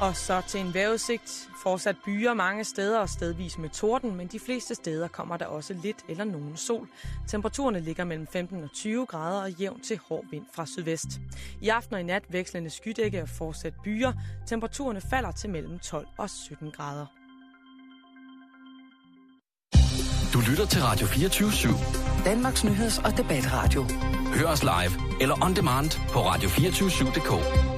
Og så til en vejrudsigt. Fortsat byer mange steder og stedvis med torden, men de fleste steder kommer der også lidt eller nogen sol. Temperaturerne ligger mellem 15 og 20 grader og jævn til hård vind fra sydvest. I aften og i nat vekslende skydække og fortsat byer. Temperaturerne falder til mellem 12 og 17 grader. Du lytter til Radio 24 /7. Danmarks nyheds- og debatradio. Hør os live eller on demand på radio247.dk.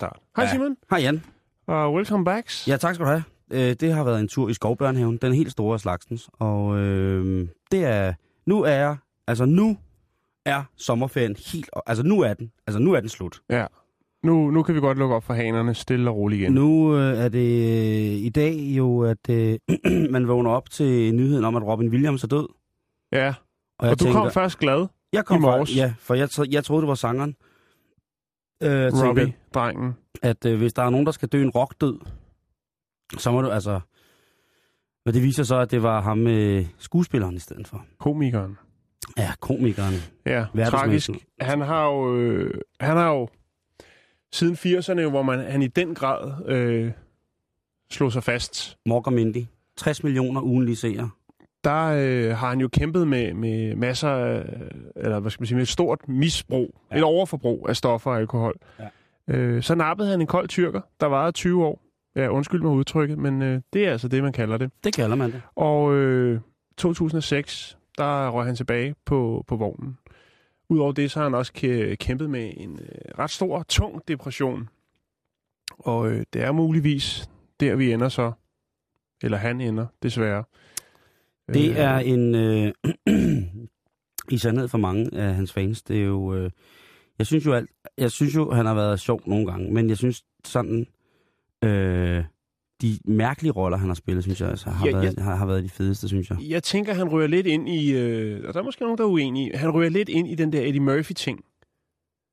Start. Hej Ja. Simon, Hej Jan. og welcome backs. Ja, tak skal du have. Øh, det har været en tur i skovbørnehaven, den helt store af slagsens. Og øh, det er, nu er jeg, altså nu er sommerferien helt, altså nu er den, altså nu er den slut. Ja. Nu, nu kan vi godt lukke op for hanerne stille og roligt igen. Nu øh, er det øh, i dag jo, at øh, man vågner op til nyheden om, at Robin Williams er død. Ja, Og, og jeg du kom først glad, jeg kom i morges. Fra, ja, for jeg, jeg troede, det var sangeren. Øh, Robbie, drengen. at øh, hvis der er nogen, der skal dø en rockdød, så må du altså... Men det viser så, at det var ham øh, skuespilleren i stedet for. Komikeren. Ja, komikeren. Ja, tragisk. Han har jo, øh, han har jo siden 80'erne, hvor man, han i den grad øh, slog sig fast, Morgan Mindy. 60 millioner ugenlige seere. Der øh, har han jo kæmpet med, med masser af, eller hvad skal man sige, med et stort misbrug, Ja. et overforbrug af stoffer og alkohol. Ja. Øh, så nappede han en kold tyrker, der varede 20 år. Ja, undskyld mig udtrykket, men øh, det er altså det, man kalder det. Det kalder man det. Og øh, 2006, der røg han tilbage på, på vognen. Udover det, så har han også kæ- kæmpet med en øh, ret stor, tung depression. Og øh, det er muligvis der, vi ender så. Eller han ender, desværre. Det Øh, er en... Øh, I sandhed for mange af hans fans. Det er jo... Øh, jeg synes jo alt... Jeg synes jo, han har været sjov nogle gange, men jeg synes sådan... Øh, de mærkelige roller, han har spillet, synes jeg, altså, har, Ja, været, har, har været de fedeste, synes jeg. Jeg tænker, han ryger lidt ind i... Øh, og der er måske nogen, der er uenige. Han ryger lidt ind i den der Eddie Murphy-ting.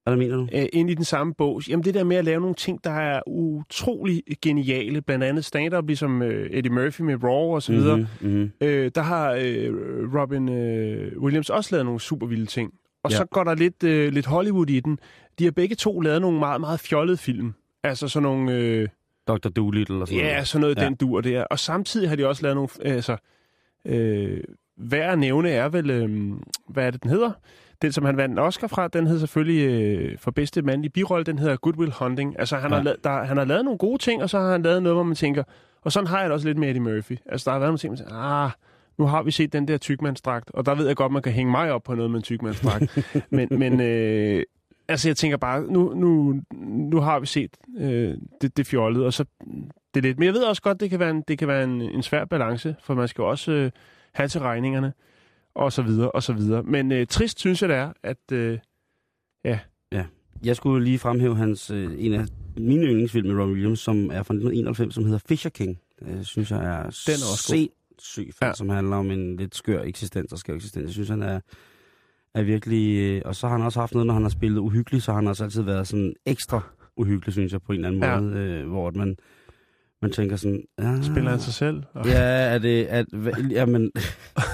Hvad mener du? øh, ind i den samme bog. Jamen det der med at lave nogle ting, der er utrolig geniale, blandt andet stand-up, ligesom øh, Eddie Murphy med Raw og så videre. Mm-hmm, mm-hmm. Øh, der har øh, Robin øh, Williams også lavet nogle super vilde ting. Og Ja. så går der lidt, øh, lidt Hollywood i den. De har begge to lavet nogle meget, meget fjollede film. Altså sådan nogle... Øh, Dr. Doolittle og sådan ja, noget. sådan noget Ja. ja. den dur der. Og samtidig har de også lavet nogle... Altså, øh, værd at nævne er vel... Øh, hvad er det, den hedder? Den, som han vandt en Oscar fra, den hedder selvfølgelig øh, for bedste mandlige birolle, den hedder Good Will Hunting. Altså, han, Ja. har lavet, der, han har lavet nogle gode ting, og så har han lavet noget, hvor man tænker... Og sådan har jeg det også lidt med Eddie Murphy. Altså, der har været nogle ting, man tænker, ah, nu har vi set den der tykmandsdragt, og der ved jeg godt, man kan hænge mig op på noget med en tykmandsdragt. men, men øh, altså, jeg tænker bare, nu, nu, nu har vi set øh, det, det fjollede, og så det lidt. Men jeg ved også godt, det kan være en, det kan være en, en svær balance, for man skal også øh, have til regningerne, og så videre, og så videre. Men øh, trist synes jeg, det er, at... Øh, Jeg skulle lige fremhæve hans, øh, en af mine yndlingsfilm med Robin Williams, som er fra 1991, som hedder Fisher King. Det synes jeg er, Den er også god. film, ja. Ja. som handler om en lidt skør eksistens og skør eksistens. Jeg synes, han er, er virkelig... Øh, og så har han også haft noget, når han har spillet uhyggelig, så har han også altid været sådan ekstra uhyggelig, synes jeg, på en eller anden Ja. måde, øh, hvor at man, man tænker sådan... Ja, spiller han sig selv? Og, Ja, er det... At, hva- jamen,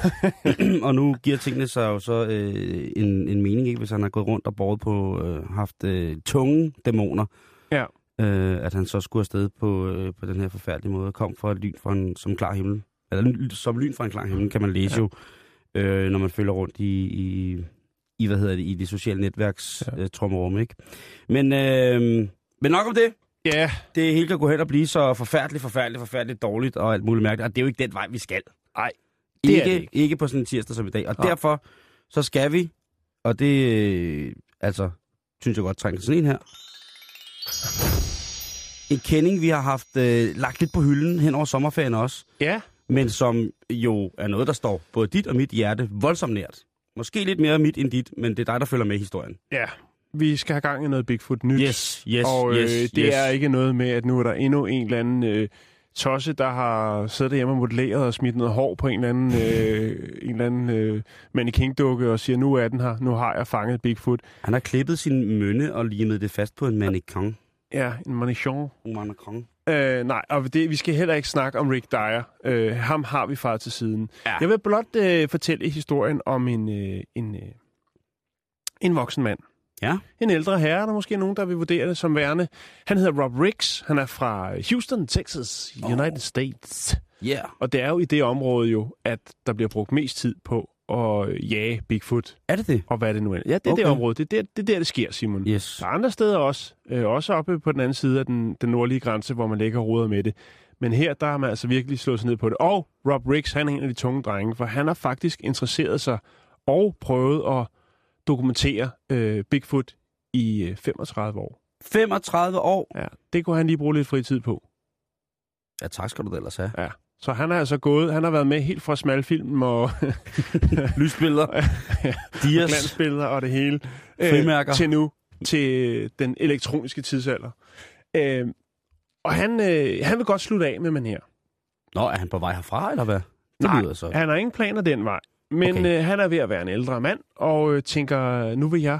og nu giver tingene sig jo så øh, en, en mening, ikke? hvis han har gået rundt og båret på, øh, haft øh, tunge dæmoner. Ja. Øh, at han så skulle afsted på, øh, på den her forfærdelige måde, kom fra et lyn fra en, som klar himmel. Eller som lyn fra en klar himmel, kan man læse ja. jo, øh, når man følger rundt i, i, i, hvad hedder det, i det sociale netværks ja. øh, trommerum, ikke? Men, øh, men nok om det. Ja, Det hele kan gå hen og blive så forfærdeligt, forfærdeligt, forfærdeligt dårligt og alt muligt mærkeligt. Og det er jo ikke den vej, vi skal. Nej, det ikke, er det ikke. ikke. på sådan en tirsdag som i dag. Og Nej. derfor så skal vi, og det øh, altså, synes jeg godt trænger sådan en her. En kending, vi har haft øh, lagt lidt på hylden hen over sommerferien også, ja, men som jo er noget, der står både dit og mit hjerte voldsomt nært. Måske lidt mere mit end dit, men det er dig, der følger med i historien. ja. Vi skal have gang i noget Bigfoot nyt. Yes, yes, og øh, yes, det yes. er ikke noget med, at nu er der endnu en eller anden øh, tosse, der har siddet derhjemme og modelleret og smidt noget hår på en eller anden, øh, en eller anden øh, mannequin-dukke og siger, nu er den her, nu har jeg fanget Bigfoot. Han har klippet sin mønne og limet det fast på en mannequin. Ja, en mannequin. En mannequin. Øh, nej, og det, vi skal heller ikke snakke om Rick Dyer. Øh, ham har vi fra til siden. Ja. Jeg vil blot øh, fortælle historien om en, øh, en, øh, en voksen mand. Ja. En ældre herre, der er måske nogen, der vil vurdere det som værende. Han hedder Rob Riggs. Han er fra Houston, Texas, United States. Yeah. Og det er jo i det område jo, at der bliver brugt mest tid på at jage Bigfoot, Er det det? og hvad det nu er. Ja, det er Okay. det område. Det er der, det, er der, det sker, Simon. Yes. Der er andre steder også. Øh, også oppe på den anden side af den, den nordlige grænse, hvor man ligger og roder med det. Men her, der har man altså virkelig slået sig ned på det. Og Rob Riggs, han er en af de tunge drenge, for han har faktisk interesseret sig og prøvet at dokumentere øh, Bigfoot i øh, 35 år. 35 år. Ja, det kunne han lige bruge lidt fritid på. Ja, tak skal du da ellers have. Ja. Så han er altså gået, han har været med helt fra smalfilm og Lysbilleder. Dias. glansbilleder og det hele. Frimærker. Øh, til nu, til den elektroniske tidsalder. Øh, og han, øh, han vil godt slutte af med man her. Nå, er han på vej herfra, eller hvad? Det Nej, lyder så. han har ingen planer den vej. Men Okay. øh, han er ved at være en ældre mand, og øh, tænker, nu vil jeg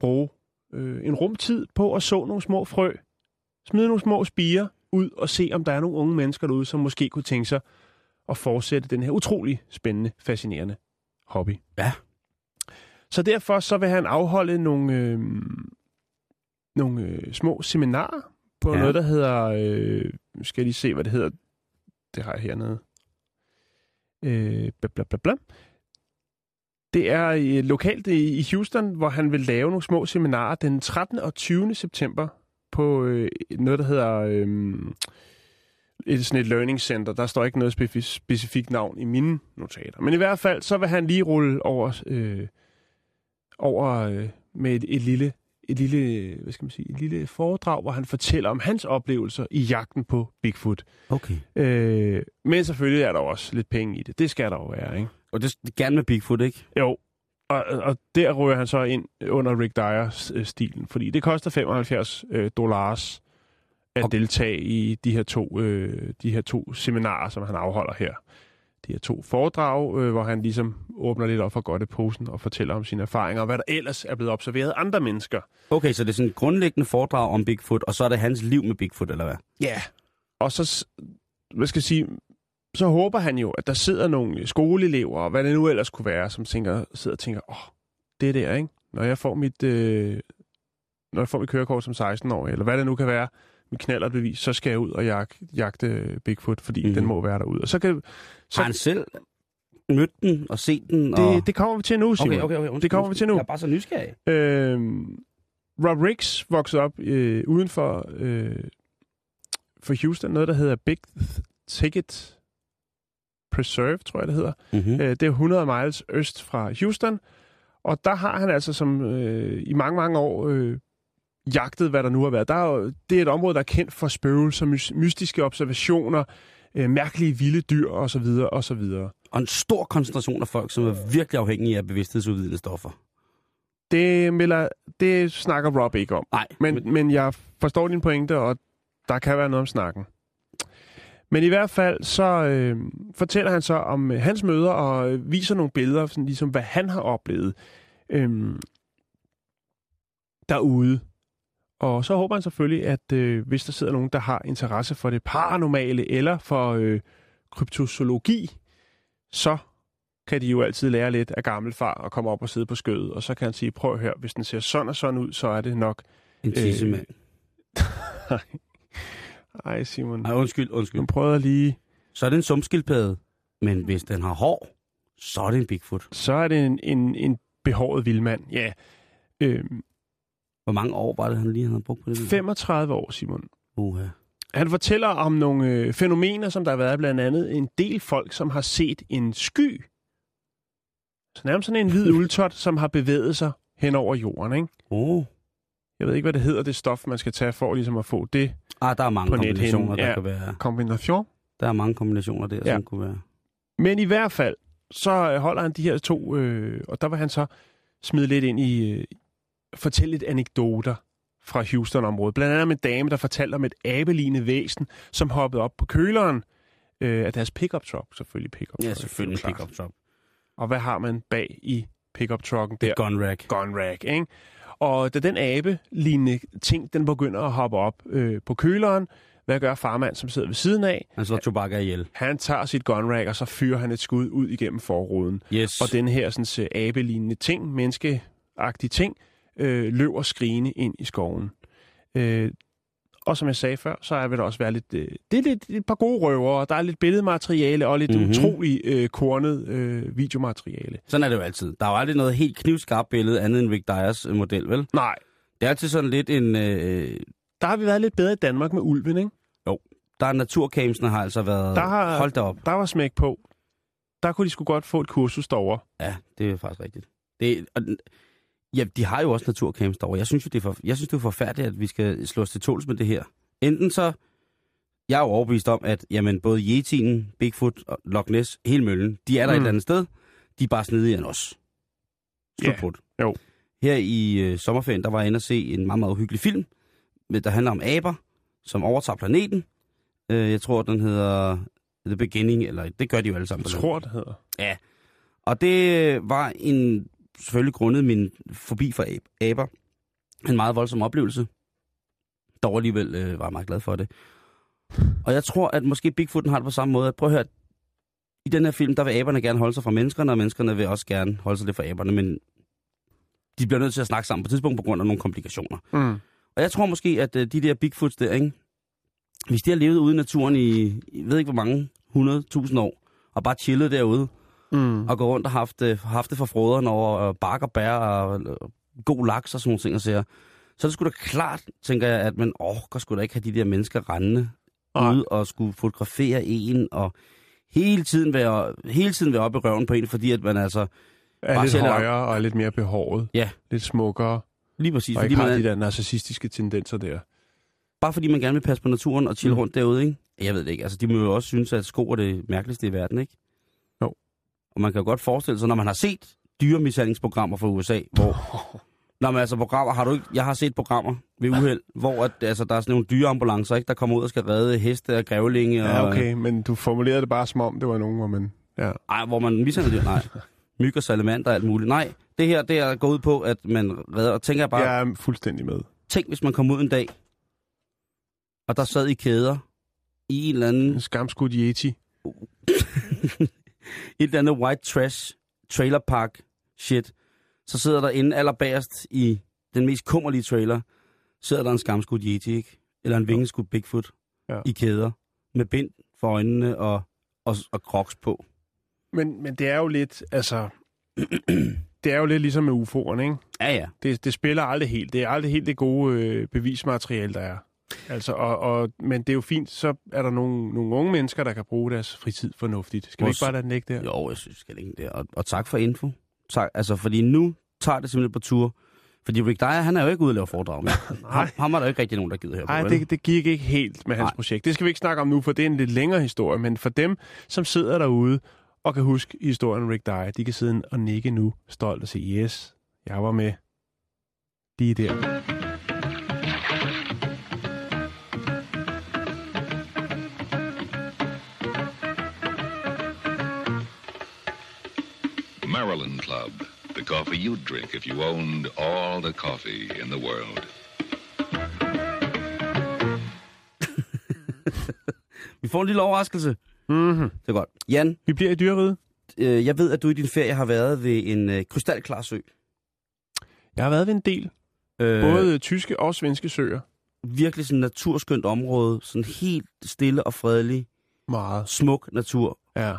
bruge øh, en rumtid på at så nogle små frø, smide nogle små spiger ud og se, om der er nogle unge mennesker derude, som måske kunne tænke sig at fortsætte den her utrolig spændende, fascinerende hobby. Ja. Så derfor så vil han afholde nogle, øh, nogle øh, små seminarer på Ja. noget, der hedder... Øh, skal jeg lige se, hvad det hedder. Det har jeg hernede. Øh, bla, bla, bla, bla. Det er øh, lokalt i i Houston, hvor han vil lave nogle små seminarer den 13. og 20. september på øh, noget, der hedder øh, et, sådan et learning center. Der står ikke noget specif- specifikt navn i mine notater. Men i hvert fald, så vil han lige rulle over, øh, over øh, med et, et lille et lille, hvad skal man sige, et lille foredrag, hvor han fortæller om hans oplevelser i jagten på Bigfoot. Okay. Øh, men selvfølgelig er der også lidt penge i det. Det skal der jo være, ikke? Og det er gerne med Bigfoot, ikke? Jo, og, og der rører han så ind under Rick Dyer-stilen, fordi det koster 75 øh, dollars at Og- deltage i de her to øh, de her to seminarer, som han afholder her. De her to foredrag, øh, hvor han ligesom åbner lidt op for godt i posen og fortæller om sine erfaringer, og hvad der ellers er blevet observeret af andre mennesker. Okay, så det er sådan et grundlæggende foredrag om Bigfoot, og så er det hans liv med Bigfoot, eller hvad? Ja. Yeah. Og så, hvad skal jeg sige, så håber han jo, at der sidder nogle skoleelever, og hvad det nu ellers kunne være, som tænker, sidder og tænker, åh, oh, det er der, ikke? Når jeg får mit, øh, når jeg får mit kørekort som 16-årig, eller hvad det nu kan være, mit knallerbevis, så skal jeg ud og jag, jagte Bigfoot, fordi mm-hmm. den må være derude. Og så kan, så Har han selv mødt den og set den? Og... det, det kommer vi til nu, Simon. okay, okay, okay. undskyld, Det kommer vi til nu. Jeg er bare så nysgerrig. Øhm, Rob Riggs voksede op øh, uden for, øh, for Houston, noget der hedder Big Ticket Preserve, tror jeg det hedder. Mm-hmm. Øh, det er 100 miles øst fra Houston, og der har han altså som øh, i mange, mange år øh, jagtet, hvad der nu har været. Der er jo, det er et område, der er kendt for spøgelser, mys- mystiske observationer, øh, mærkelige vilde dyr osv. osv. Og en stor koncentration af folk, som er virkelig afhængige af bevidsthedsudvidende stoffer. Det, melder, det snakker Rob ikke om. Nej, Men, men, men jeg forstår din pointe, og der kan være noget om snakken. Men i hvert fald så øh, fortæller han så om øh, hans møder og øh, viser nogle billeder, sådan ligesom hvad han har oplevet øh, derude. Og så håber han selvfølgelig, at øh, hvis der sidder nogen, der har interesse for det paranormale eller for øh, kryptozoologi, så kan de jo altid lære lidt af gammelfar og komme op og sidde på skødet. Og så kan han sige, prøv at høre, hvis den ser sådan og sådan ud, så er det nok... en tissemand. Ej, Simon. Nej, undskyld, undskyld. Nu prøver lige... Så er det en sumskildpadde, men hvis den har hår, så er det en Bigfoot. Så er det en, en, en behåret vildmand. Ja. Øhm, Hvor mange år var det, han lige havde brugt på det? 35 år, Simon. Uha. Han fortæller om nogle øh, fænomener, som der har været blandt andet en del folk, som har set en sky. Så nærmest sådan en hvid uldtot, som har bevæget sig hen over jorden. Ikke? Oh. Jeg ved ikke, hvad det hedder, det stof, man skal tage for ligesom at få det. Ah, der er mange På kombinationer, der ja. kan være. Kombination. Der er mange kombinationer der, Ja. som kunne være. Men i hvert fald, så holder han de her to, øh, og der vil han så smide lidt ind i, øh, fortælle lidt anekdoter fra Houston-området. Blandt andet om en dame, der fortalte om et abelignende væsen, som hoppede op på køleren øh, af deres pickup truck. Selvfølgelig pickup truck. Ja, selvfølgelig pickup truck. Og hvad har man bag i pickup trucken der? Gun rack. gun rack, ikke? Og da den abe-lignende ting, den begynder at hoppe op øh, på køleren, hvad gør farmand, som sidder ved siden af? Han slår Chewbacca ihjel. Han tager sit gun rack, og så fyrer han et skud ud igennem forruden. Yes. Og den her sådan, så abe-lignende ting, menneskeagtige ting, øh, løber skrigende ind i skoven. Øh, og som jeg sagde før, så er vil der også være lidt, øh, det er lidt et par gode røver, og der er lidt billedmateriale og lidt Mhm. mm-hmm. utrolig øh, kornet øh, videomateriale. Sådan er det jo altid. Der er jo aldrig noget helt knivskarpt billede andet end Rick Dyers øh, model, vel? Nej, Det er altid sådan lidt en... Øh, der har vi været lidt bedre i Danmark med ulven, ikke? der er naturcamsene har altså været... Der har- Hold da op. Der var smæk på. Der kunne de sgu godt få et kursus derovre. Ja, det er faktisk rigtigt. Det, og, ja, de har jo også naturcamps derovre. Jeg synes jo, det er, for, jeg synes, det er forfærdeligt, at vi skal slå os til tåls med det her. Enten så... Jeg er jo overbevist om, at jamen, både Yeti'en, Bigfoot og Loch Ness, hele møllen, de er der mm. et eller andet sted. De er bare snedigere end os. Ja, Slutbrudt. jo. Her i øh, sommerferien, der var jeg inde og se en meget, meget uhyggelig film, med- der handler om aber, som overtager planeten. Øh, jeg tror, den hedder The Beginning, eller det gør de jo alle sammen. Jeg tror, det hedder. Og det var en, selvfølgelig grundet min fobi for ab- aber, en meget voldsom oplevelse. Dog alligevel øh, var jeg meget glad for det. Og jeg tror, at måske Bigfooten har det på samme måde. Prøv at høre, i den her film, der vil aberne gerne holde sig fra menneskerne, og menneskerne vil også gerne holde sig lidt fra aberne, men de bliver nødt til at snakke sammen på et tidspunkt på grund af nogle komplikationer. Mm. Og jeg tror måske, at øh, de der Bigfoots der, ikke? hvis de har levet ude i naturen i, jeg ved ikke hvor mange, 100.000 år, og bare chillet derude, Mm. og gå rundt og haft, haft det for froderen over bark og bær og god laks og sådan nogle ting og sager. Så er det sgu da klart, tænker jeg, at man orker sgu da ikke have de der mennesker rendende Nej. ude og skulle fotografere en og hele tiden være, hele tiden være oppe i røven på en, fordi at man altså, Er Bare lidt selv- højere og er lidt mere behåret. Ja. Lidt smukkere. lige præcis, Og fordi ikke man, har de der narcissistiske tendenser der. bare fordi man gerne vil passe på naturen og chille Mm. rundt derude, ikke? Jeg ved det ikke, altså de må jo også synes, at sko er det mærkeligste i verden, ikke? Og man kan jo godt forestille sig, når man har set dyremishandlingsprogrammer fra USA, hvor... Nå, men altså programmer, har du ikke... Jeg har set programmer ved uheld, hvor at, altså, der er sådan nogle dyreambulancer, ikke, der kommer ud og skal redde heste og grævlinge. Ja, og, okay, men du formulerede det bare som om, det var nogen, hvor man... Ja. Ej, hvor man mishandler dyr. Nej. Myg og salamander og alt muligt. Nej, det her, det er gået ud på, at man redder... Og tænker jeg bare, Jeg er fuldstændig med. tænk hvis man kom ud en dag, og der sad i kæder i en eller anden En skamskudt yeti. et eller andet white trash trailer park shit, så sidder der inde allerbagerst i den mest kummerlige trailer, sidder der en skamskudt Yeti, ikke? Eller en vingeskudt Bigfoot Ja. i kæder, med bind for øjnene og, og, og crocs på. Men, men det er jo lidt, altså... det er jo lidt ligesom med UFO'erne, ikke? Ja, ja. Det, det spiller aldrig helt. Det er aldrig helt det gode øh, bevismateriale, der er. Altså, og, og, men det er jo fint, så er der nogle, nogle unge mennesker, der kan bruge deres fritid fornuftigt. Skal vi ikke bare lade den ligge der? Jo, jeg synes, skal det ikke det. Og, og tak for info. Tak, altså, fordi nu tager det simpelthen på tur. Fordi Rick Dyer, han er jo ikke ude at lave foredrag med. ham, ham er der jo ikke rigtig nogen, der gider her. Nej, det, det gik ikke helt med hans Nej. projekt. Det skal vi ikke snakke om nu, for det er en lidt længere historie. Men for dem, som sidder derude og kan huske historien om Rick Dyer, de kan sidde og nikke nu stolt og sige, yes, jeg var med lige der. Maryland Club. The coffee you'd drink if you owned all the coffee in the world. Vi får en lille overraskelse. Mm-hmm. Det er godt. Jan, Vi bliver i dyreriget. øh, jeg ved, at du i din ferie har været ved en øh, krystalklar sø. Jeg har været ved en del. Øh, Både tyske og svenske søer. virkelig sådan et naturskønt område, sådan helt stille og fredelig, Meget. smuk natur. Ja.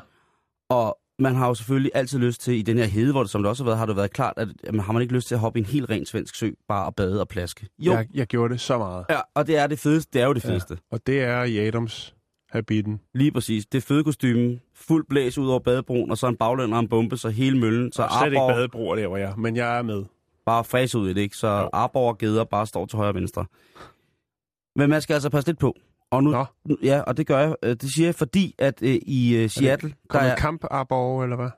Og man har jo selvfølgelig altid lyst til, i den her hede, hvor det som det også har været, har det været klart, at jamen, har man ikke lyst til at hoppe i en helt ren svensk sø, bare at bade og plaske. Jo, Jeg, jeg gjorde det så meget. ja, og det er det fedeste, det er jo det Ja. fedeste. Og det er i Adams habitten. Lige præcis. Det er fuld blæs ud over badebroen, og så en baglænder og en bombe, så hele møllen, så Så slet ikke badebroer der, hvor jeg. Men jeg er med. bare fræs ud i det, ikke? Så Jo. Og geder bare står til højre og venstre. Men man skal altså passe lidt på. Og nu, Nå. nu ja, og det gør jeg. Øh, Det siger jeg, fordi at øh, i øh, Seattle, der Kommer er, kamparbor, eller hvad?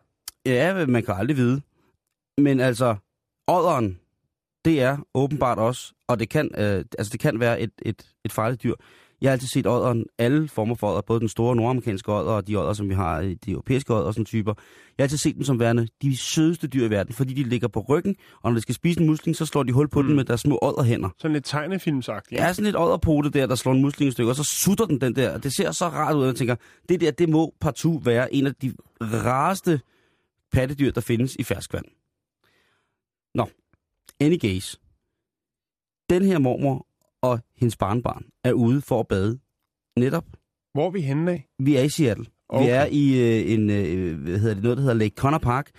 Ja, man kan aldrig vide. Men altså, odderen, det er åbenbart også, og det kan, øh, altså det kan være et, et, et farligt dyr. Jeg har altid set odderen, alle former for odder, både den store nordamerikanske odder og de odder, som vi har i de europæiske odder og sådan typer. Jeg har altid set dem som værende de sødeste dyr i verden, fordi de ligger på ryggen, og når de skal spise en musling, så slår de hul på mm. den med deres små odderhænder. Sådan lidt tegnefilmsagtigt. Ja, sådan lidt odderpote der, der slår en musling i stykker, og så sutter den den der. Det ser så rart ud, og jeg tænker, det der, det må partout være en af de rareste pattedyr, der findes i ferskvand. Nå, any case. Den her mormor og hendes barnbarn er ude for at bade. Netop. Hvor er vi henne af? Vi er i Seattle. Okay. Vi er i øh, en, øh, hvad hedder det, noget, der hedder Lake Connor Park,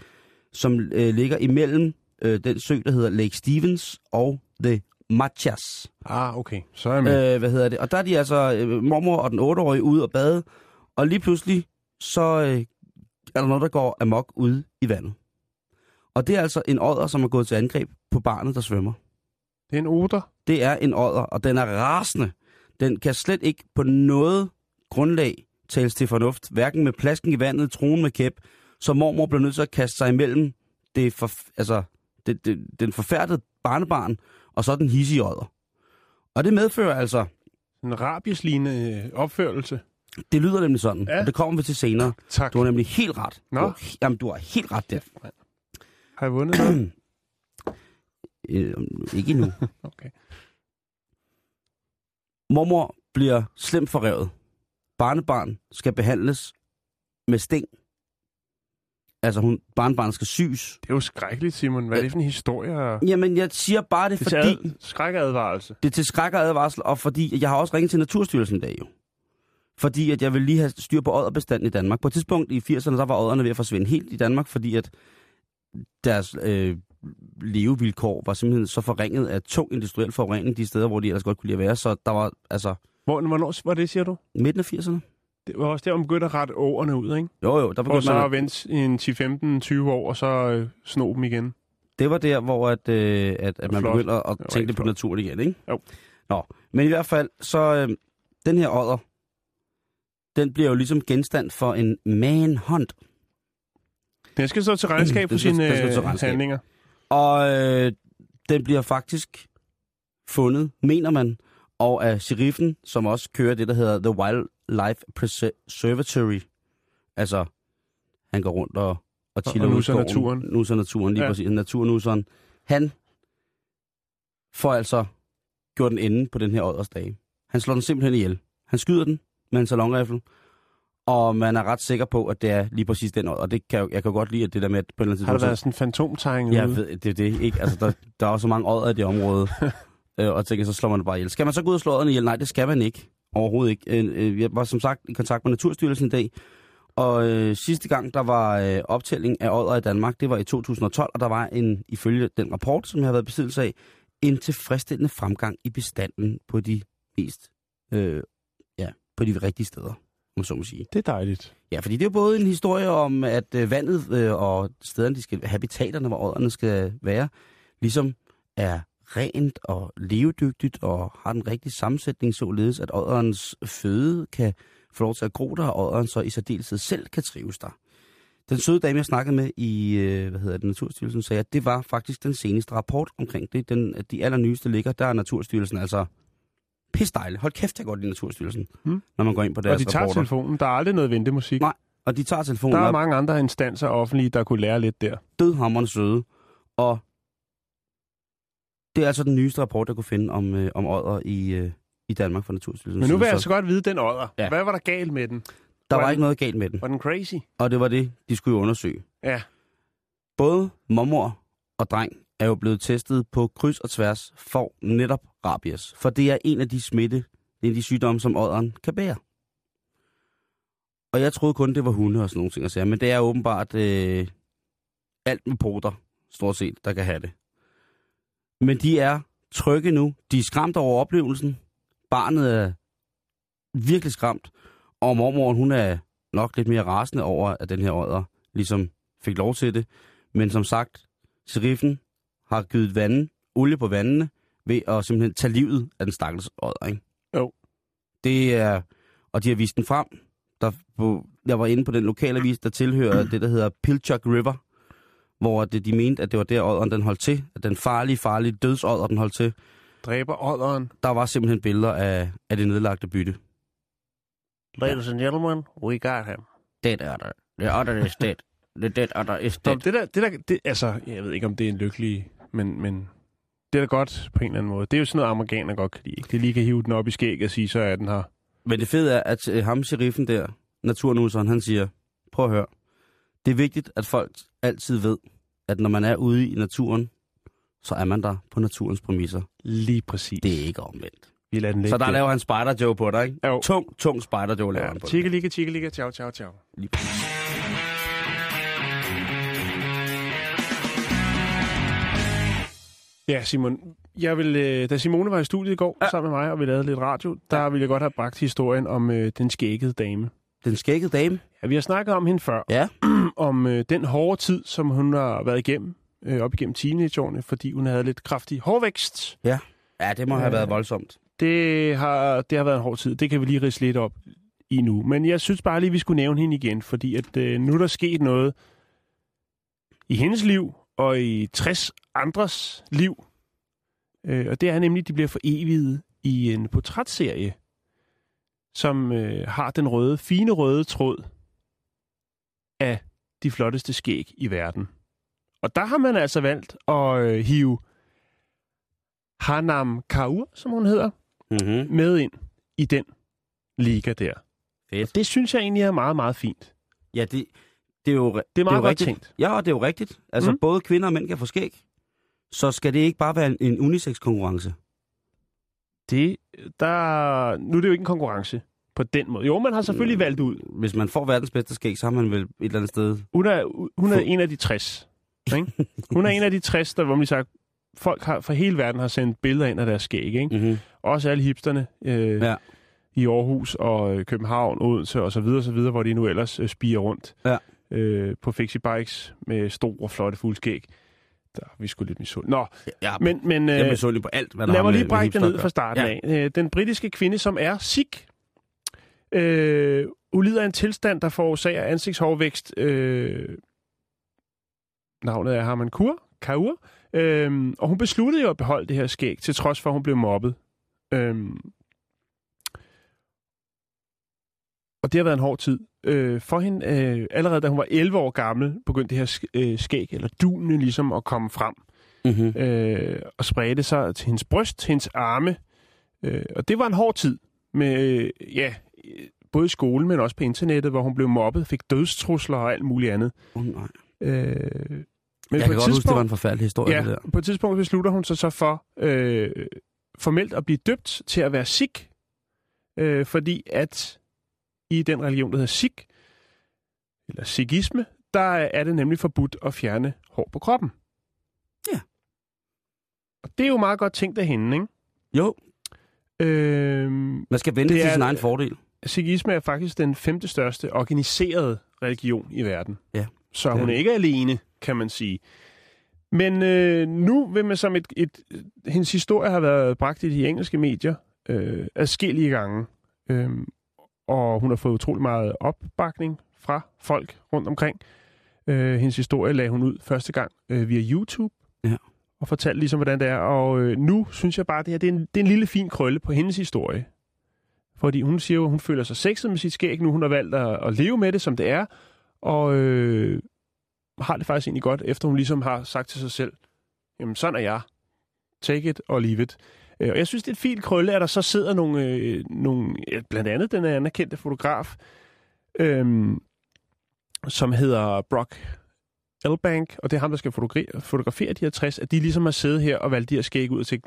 som øh, ligger imellem øh, den sø, der hedder Lake Stevens og The Machas. Ah, okay. Så er jeg med. Øh, hvad hedder det? Og der er de altså, øh, mormor og den 8-årige ude og bade, og lige pludselig, så øh, er der noget, der går amok ude i vandet. Og det er altså en odder, som er gået til angreb på barnet, der svømmer. Det er en oter. Det er en odder, og den er rasende. Den kan slet ikke på noget grundlag tales til fornuft, hverken med plasken i vandet, troen med kæp, så mormor bliver nødt til at kaste sig imellem det for, altså, det, det, den forfærdede barnebarn, og så den hissige odder. Og det medfører altså, En rabieslignende øh, opførelse. det lyder nemlig sådan, Ja. og det kommer vi til senere. Tak. Du har nemlig helt ret. Nå. Du har, jamen, du har helt ret der. Har jeg vundet noget? Øh, ikke endnu. Okay. Mormor bliver slemt forrevet. Barnebarn skal behandles med sting. Altså, hun, barnebarnet skal syes. Det er jo skrækkeligt, Simon. Hvad er det for en historie? Jamen, jeg siger bare det, Det fordi... til ad- skrækadvarelse. Det er til skræk og fordi jeg har også ringet til Naturstyrelsen i dag jo. Fordi at jeg vil lige have styr på odderbestanden i Danmark. På et tidspunkt i 80'erne, der var odderne ved at forsvinde helt i Danmark, fordi at deres øh, levevilkår var simpelthen så forringet af tung industriel forurening de steder, hvor de ellers godt kunne lide at være. Så der var altså Hvor, hvornår var det, siger du? midten af 80'erne. Det var også der, man begyndte at rette åerne ud, ikke? Jo, jo, der begyndte så man vente i en 10, 15, 20 år, og så øh, sno dem igen. Det var der, hvor at, øh, at, at man Flot. begyndte at var tænke lidt på naturen igen, ikke? Jo. Nå, men i hvert fald, så øh, den her odder, den bliver jo ligesom genstand for en manhunt. Den skal så til regnskab for sine øh, handlinger. Og øh, den bliver faktisk fundet, mener man, og af sheriffen, som også kører det, der hedder The Wildlife Preservatory. Altså, han går rundt og, og chiller og nusser skoven. naturen. Nusser naturen, lige Ja. præcis. Naturnusseren. Han får altså gjort en ende på den her åddersdage. Han slår den simpelthen ihjel. Han skyder den med en salonrifle, og man er ret sikker på, at det er lige præcis den odder. Og det kan jeg, jeg kan godt lide, at det der med, at på en eller anden Har der været sådan en fantomtegning ude? ved, det er det, ikke? Altså, der, der er jo så mange odder i det område, øh, og tænker, så slår man det bare ihjel. Skal man så gå ud og slå odderne ihjel? Nej, det skal man ikke. Overhovedet ikke. Øh, øh, jeg var som sagt i kontakt med Naturstyrelsen i dag, og øh, sidste gang, der var øh, optælling af odder i Danmark, det var i 2012, og der var en, ifølge den rapport, som jeg har været besiddelse af, en tilfredsstillende fremgang i bestanden på de mest, øh, ja, på de rigtige steder, man så må sige. Det er dejligt. Ja, fordi det er jo både en historie om, at øh, vandet øh, og stederne, de skal, habitaterne, hvor odderne skal være, ligesom er rent og levedygtigt og har den rigtige sammensætning, således at odderens føde kan få lov til at gro der, og odderen så i særdeleshed selv kan trives der. Den søde dame, jeg snakkede med i øh, hvad hedder det, Naturstyrelsen, sagde, at det var faktisk den seneste rapport omkring det. Den, de allernyeste ligger, der er Naturstyrelsen altså pis dejlig. Hold kæft, jeg går i Naturstyrelsen, Hmm. når man går ind på Og deres de tager rapporter. telefonen. Der er aldrig noget ventemusik. Nej, Og de tager telefonen Der er op. mange andre instanser offentlige, der kunne lære lidt der. dødhammerende søde. Og det er altså den nyeste rapport, der kunne finde om, øh, om odder i, øh, i Danmark fra Naturstyrelsen. Men nu vil jeg Så altså godt vide den odder. Ja. Hvad var der galt med den? Der var var den- ikke noget galt med den, Var den crazy? og det var det, de skulle jo undersøge. Ja. Både mormor og dreng er jo blevet testet på kryds og tværs for netop rabies. For det er en af de smitte, det er de sygdomme, som ådderen kan bære. Og jeg troede kun, det var hunde og sådan nogle ting at sige, men det er åbenbart øh, alt med poter, stort set, der kan have det. Men de er trygge nu. De er skræmt over oplevelsen. Barnet er virkelig skræmt. Og mormoren, hun er nok lidt mere rasende over, at den her ådder ligesom fik lov til det. Men som sagt, sheriffen har givet vanden, olie på vandene, ved at simpelthen tage livet af den stakkels odder, ikke? Jo. Det er, og de har vist den frem. Der, på, jeg var inde på den lokale avis, der tilhører det, der hedder Pilchuck River, hvor det, de mente, at det var der, odderen den holdt til. At den farlige, farlige dødsodder, den holdt til. Dræber odderen. Der var simpelthen billeder af, af det nedlagte bytte. Ladies and gentlemen, we got him. Dead odder. The odder is dead. The dead odder is Nå, dead. men det der, det der, det, altså, jeg ved ikke, om det er en lykkelig, men, men det er da godt på en eller anden måde. Det er jo sådan noget, amerikaner godt kan lide. ikke? De lige kan hive den op i skæg og sige, så er den her. Men det fede er, at øh, ham, sheriffen der, naturnuseren, han siger, prøv at høre, det er vigtigt, at folk altid ved, at når man er ude i naturen, så er man der på naturens præmisser. Lige præcis. Det er ikke omvendt. Vi lader den Så der der. laver han spider joe på dig, ikke? Jo. Tung, tung spider joe laver Ja, han på dig. tjekke ligge, tjekke ligge, ciao, ciao, ciao. Lige Ja, Simon. Jeg vil, øh, da Simone var i studiet i går ja. sammen med mig, og vi lavede lidt radio, der ja. ville jeg godt have bragt historien om øh, den skækkede dame. Den skækkede dame. Ja, vi har snakket om hende før. Ja. om øh, den hårde tid, som hun har været igennem, øh, op igennem teenageårene, fordi hun havde lidt kraftig hårvækst. Ja, det må have Øh, været voldsomt. Det har, det har været en hård tid. Det kan vi lige ridse lidt op i nu. Men jeg synes bare lige, vi skulle nævne hende igen, fordi at, øh, nu er der sket noget i hendes liv og i 60 andres liv. Øh, og det er nemlig, at de bliver foreviget i en portrætserie, som øh, har den røde, fine røde tråd af de flotteste skæg i verden. Og der har man altså valgt at øh, hive Hanam Kaur, som hun hedder, Mm-hmm. med ind i den liga der. Fedt. Og det synes jeg egentlig er meget, meget fint. Ja, det, det er jo, Det er meget jo godt rigtigt. tænkt. Ja, og det er jo rigtigt. Altså, Mm. mm. både kvinder og mænd kan få skæg. Så skal det ikke bare være en, en unisex-konkurrence. Det, der, nu er det jo ikke en konkurrence på den måde. Jo, man har selvfølgelig valgt ud. Hvis man får verdens bedste skæg, så har man vel et eller andet sted... Hun er, hun er en af de 60. Ikke? Hun er en af de 60, der, hvor man sagt, folk har, fra hele verden har sendt billeder ind af deres skæg. Ikke? Mm-hmm. Også alle hipsterne øh, Ja. i Aarhus og øh, København, Odense og så videre, så videre, hvor de nu ellers øh, spiger rundt Ja. Øh, på fixie bikes med store, flotte fuldskæg. Der er vi skulle lidt misund. Nå, Ja, men, men jeg er øh, misundelig på alt, hvad der lad mig lige brække hipster ned fra starten Ja. af. Øh, Den britiske kvinde, som er Sikh, øh, hun lider af en tilstand, der forårsager ansigtshårvækst. Øh, navnet er Harman Kaur. Kaur. Øh, og hun besluttede jo at beholde det her skæg, til trods for, at hun blev mobbet. Øh, og det har været en hård tid. Øh, for hende, øh, allerede da hun var 11 år gammel, begyndte det her sk- øh, skæg, eller dunene ligesom at komme frem Mm-hmm. øh, og spredte sig til hendes bryst, til hendes arme. Øh, og det var en hård tid med, øh, ja, både i skolen, men også på internettet, hvor hun blev mobbet, fik dødstrusler og alt muligt andet. Oh, nej. Øh, men Jeg på kan et godt huske, det var en forfærdelig historie, det ja, der. på et tidspunkt beslutter hun sig så for øh, formelt at blive døbt til at være Sikh, øh, fordi at i den religion, der hedder Sikh, eller Sikhisme, der er det nemlig forbudt at fjerne hår på kroppen. Ja. Og det er jo meget godt tænkt af hende, ikke? Jo, Øhm, man skal vente til sin egen fordel. Sikhisme er faktisk den femte største organiserede religion i verden. Ja. Så hun er ikke alene, kan man sige. Men øh, nu vil man som et, et... Hendes historie har været bragt i de engelske medier øh, adskillige gange. Øhm, og hun har fået utrolig meget opbakning fra folk rundt omkring. Øh, hendes historie lagde hun ud første gang øh, via YouTube. Ja. Og fortalte ligesom, hvordan det er. Og øh, nu synes jeg bare, at det her det er, en, det er en lille fin krølle på hendes historie. Fordi hun siger jo, at hun føler sig sexet med sit skæg nu. Hun har valgt at, at leve med det, som det er. Og øh, har det faktisk egentlig godt, efter hun ligesom har sagt til sig selv, jamen sådan er jeg. Take it or leave it. Øh, Og jeg synes, det er et fint krølle, at der så sidder nogle, øh, nogle blandt andet den anerkendte fotograf, øhm, som hedder Brock Elbank, og det er ham, der skal fotografere, fotografere de her 60, at de ligesom har siddet her og valgt de her skæg ud og tænkt,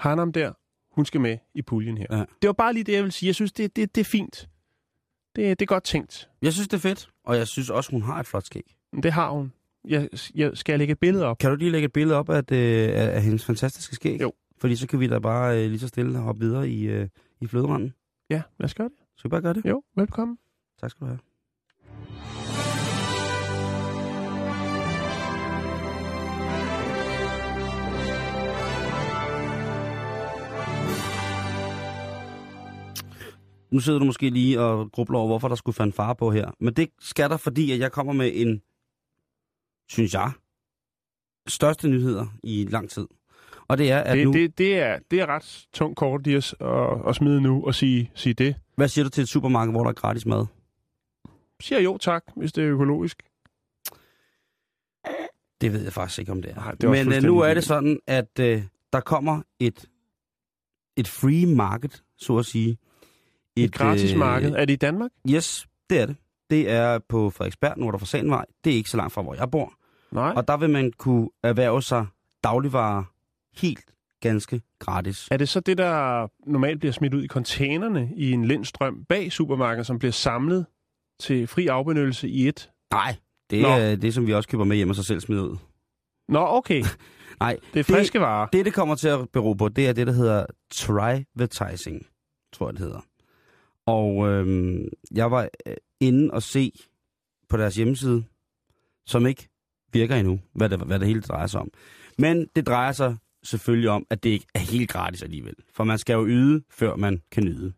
Hanam der, hun skal med i puljen her. Ja. Det var bare lige det, jeg vil sige. Jeg synes, det, det, det er fint. Det, det er godt tænkt. Jeg synes, det er fedt, og jeg synes også, hun har et flot skæg. Det har hun. Jeg, jeg, skal jeg lægge et billede op? Kan du lige lægge et billede op af, det, af, af hendes fantastiske skæg? Jo. Fordi så kan vi da bare øh, lige så stille hoppe videre i, øh, i fløderanden. Ja, lad os gøre det. Skal vi bare gøre det? Jo, velkommen. Tak skal du have. Nu sidder du måske lige og grubler over, hvorfor der skulle fanfare på her. Men det skal der, fordi at jeg kommer med en synes jeg, største nyheder i lang tid. Og det er, at Det, nu... det, det, er, det er ret tungt kort, Dias, at, at smide nu og sige, sige det. Hvad siger du til et supermarked, hvor der er gratis mad? Siger jo tak, hvis det er økologisk. Det ved jeg faktisk ikke, om det er. Nej, det Men øh, nu er det sådan, at øh, der kommer et, et free market, så at sige. Et gratis øh, marked. Er det i Danmark? Yes, det er det. Det er på Frederiksberg, Nord for Sandvej. Det er ikke så langt fra, hvor jeg bor. Nej. Og der vil man kunne erhverve sig dagligvarer helt ganske gratis. Er det så det, der normalt bliver smidt ud i containerne i en lindstrøm bag supermarkedet, som bliver samlet til fri afbenyttelse i et? Nej, det Nå. er det, som vi også køber med hjem og sig selv smider ud. Nå, okay. Nej, Det er friske varer. det, det kommer til at bero på, det er det, der hedder trivertising, tror jeg, det hedder. Og øhm, jeg var øh, inde og se på deres hjemmeside, som ikke virker endnu, hvad det, hvad det hele drejer sig om. Men det drejer sig selvfølgelig om, at det ikke er helt gratis alligevel. For man skal jo yde, før man kan nyde.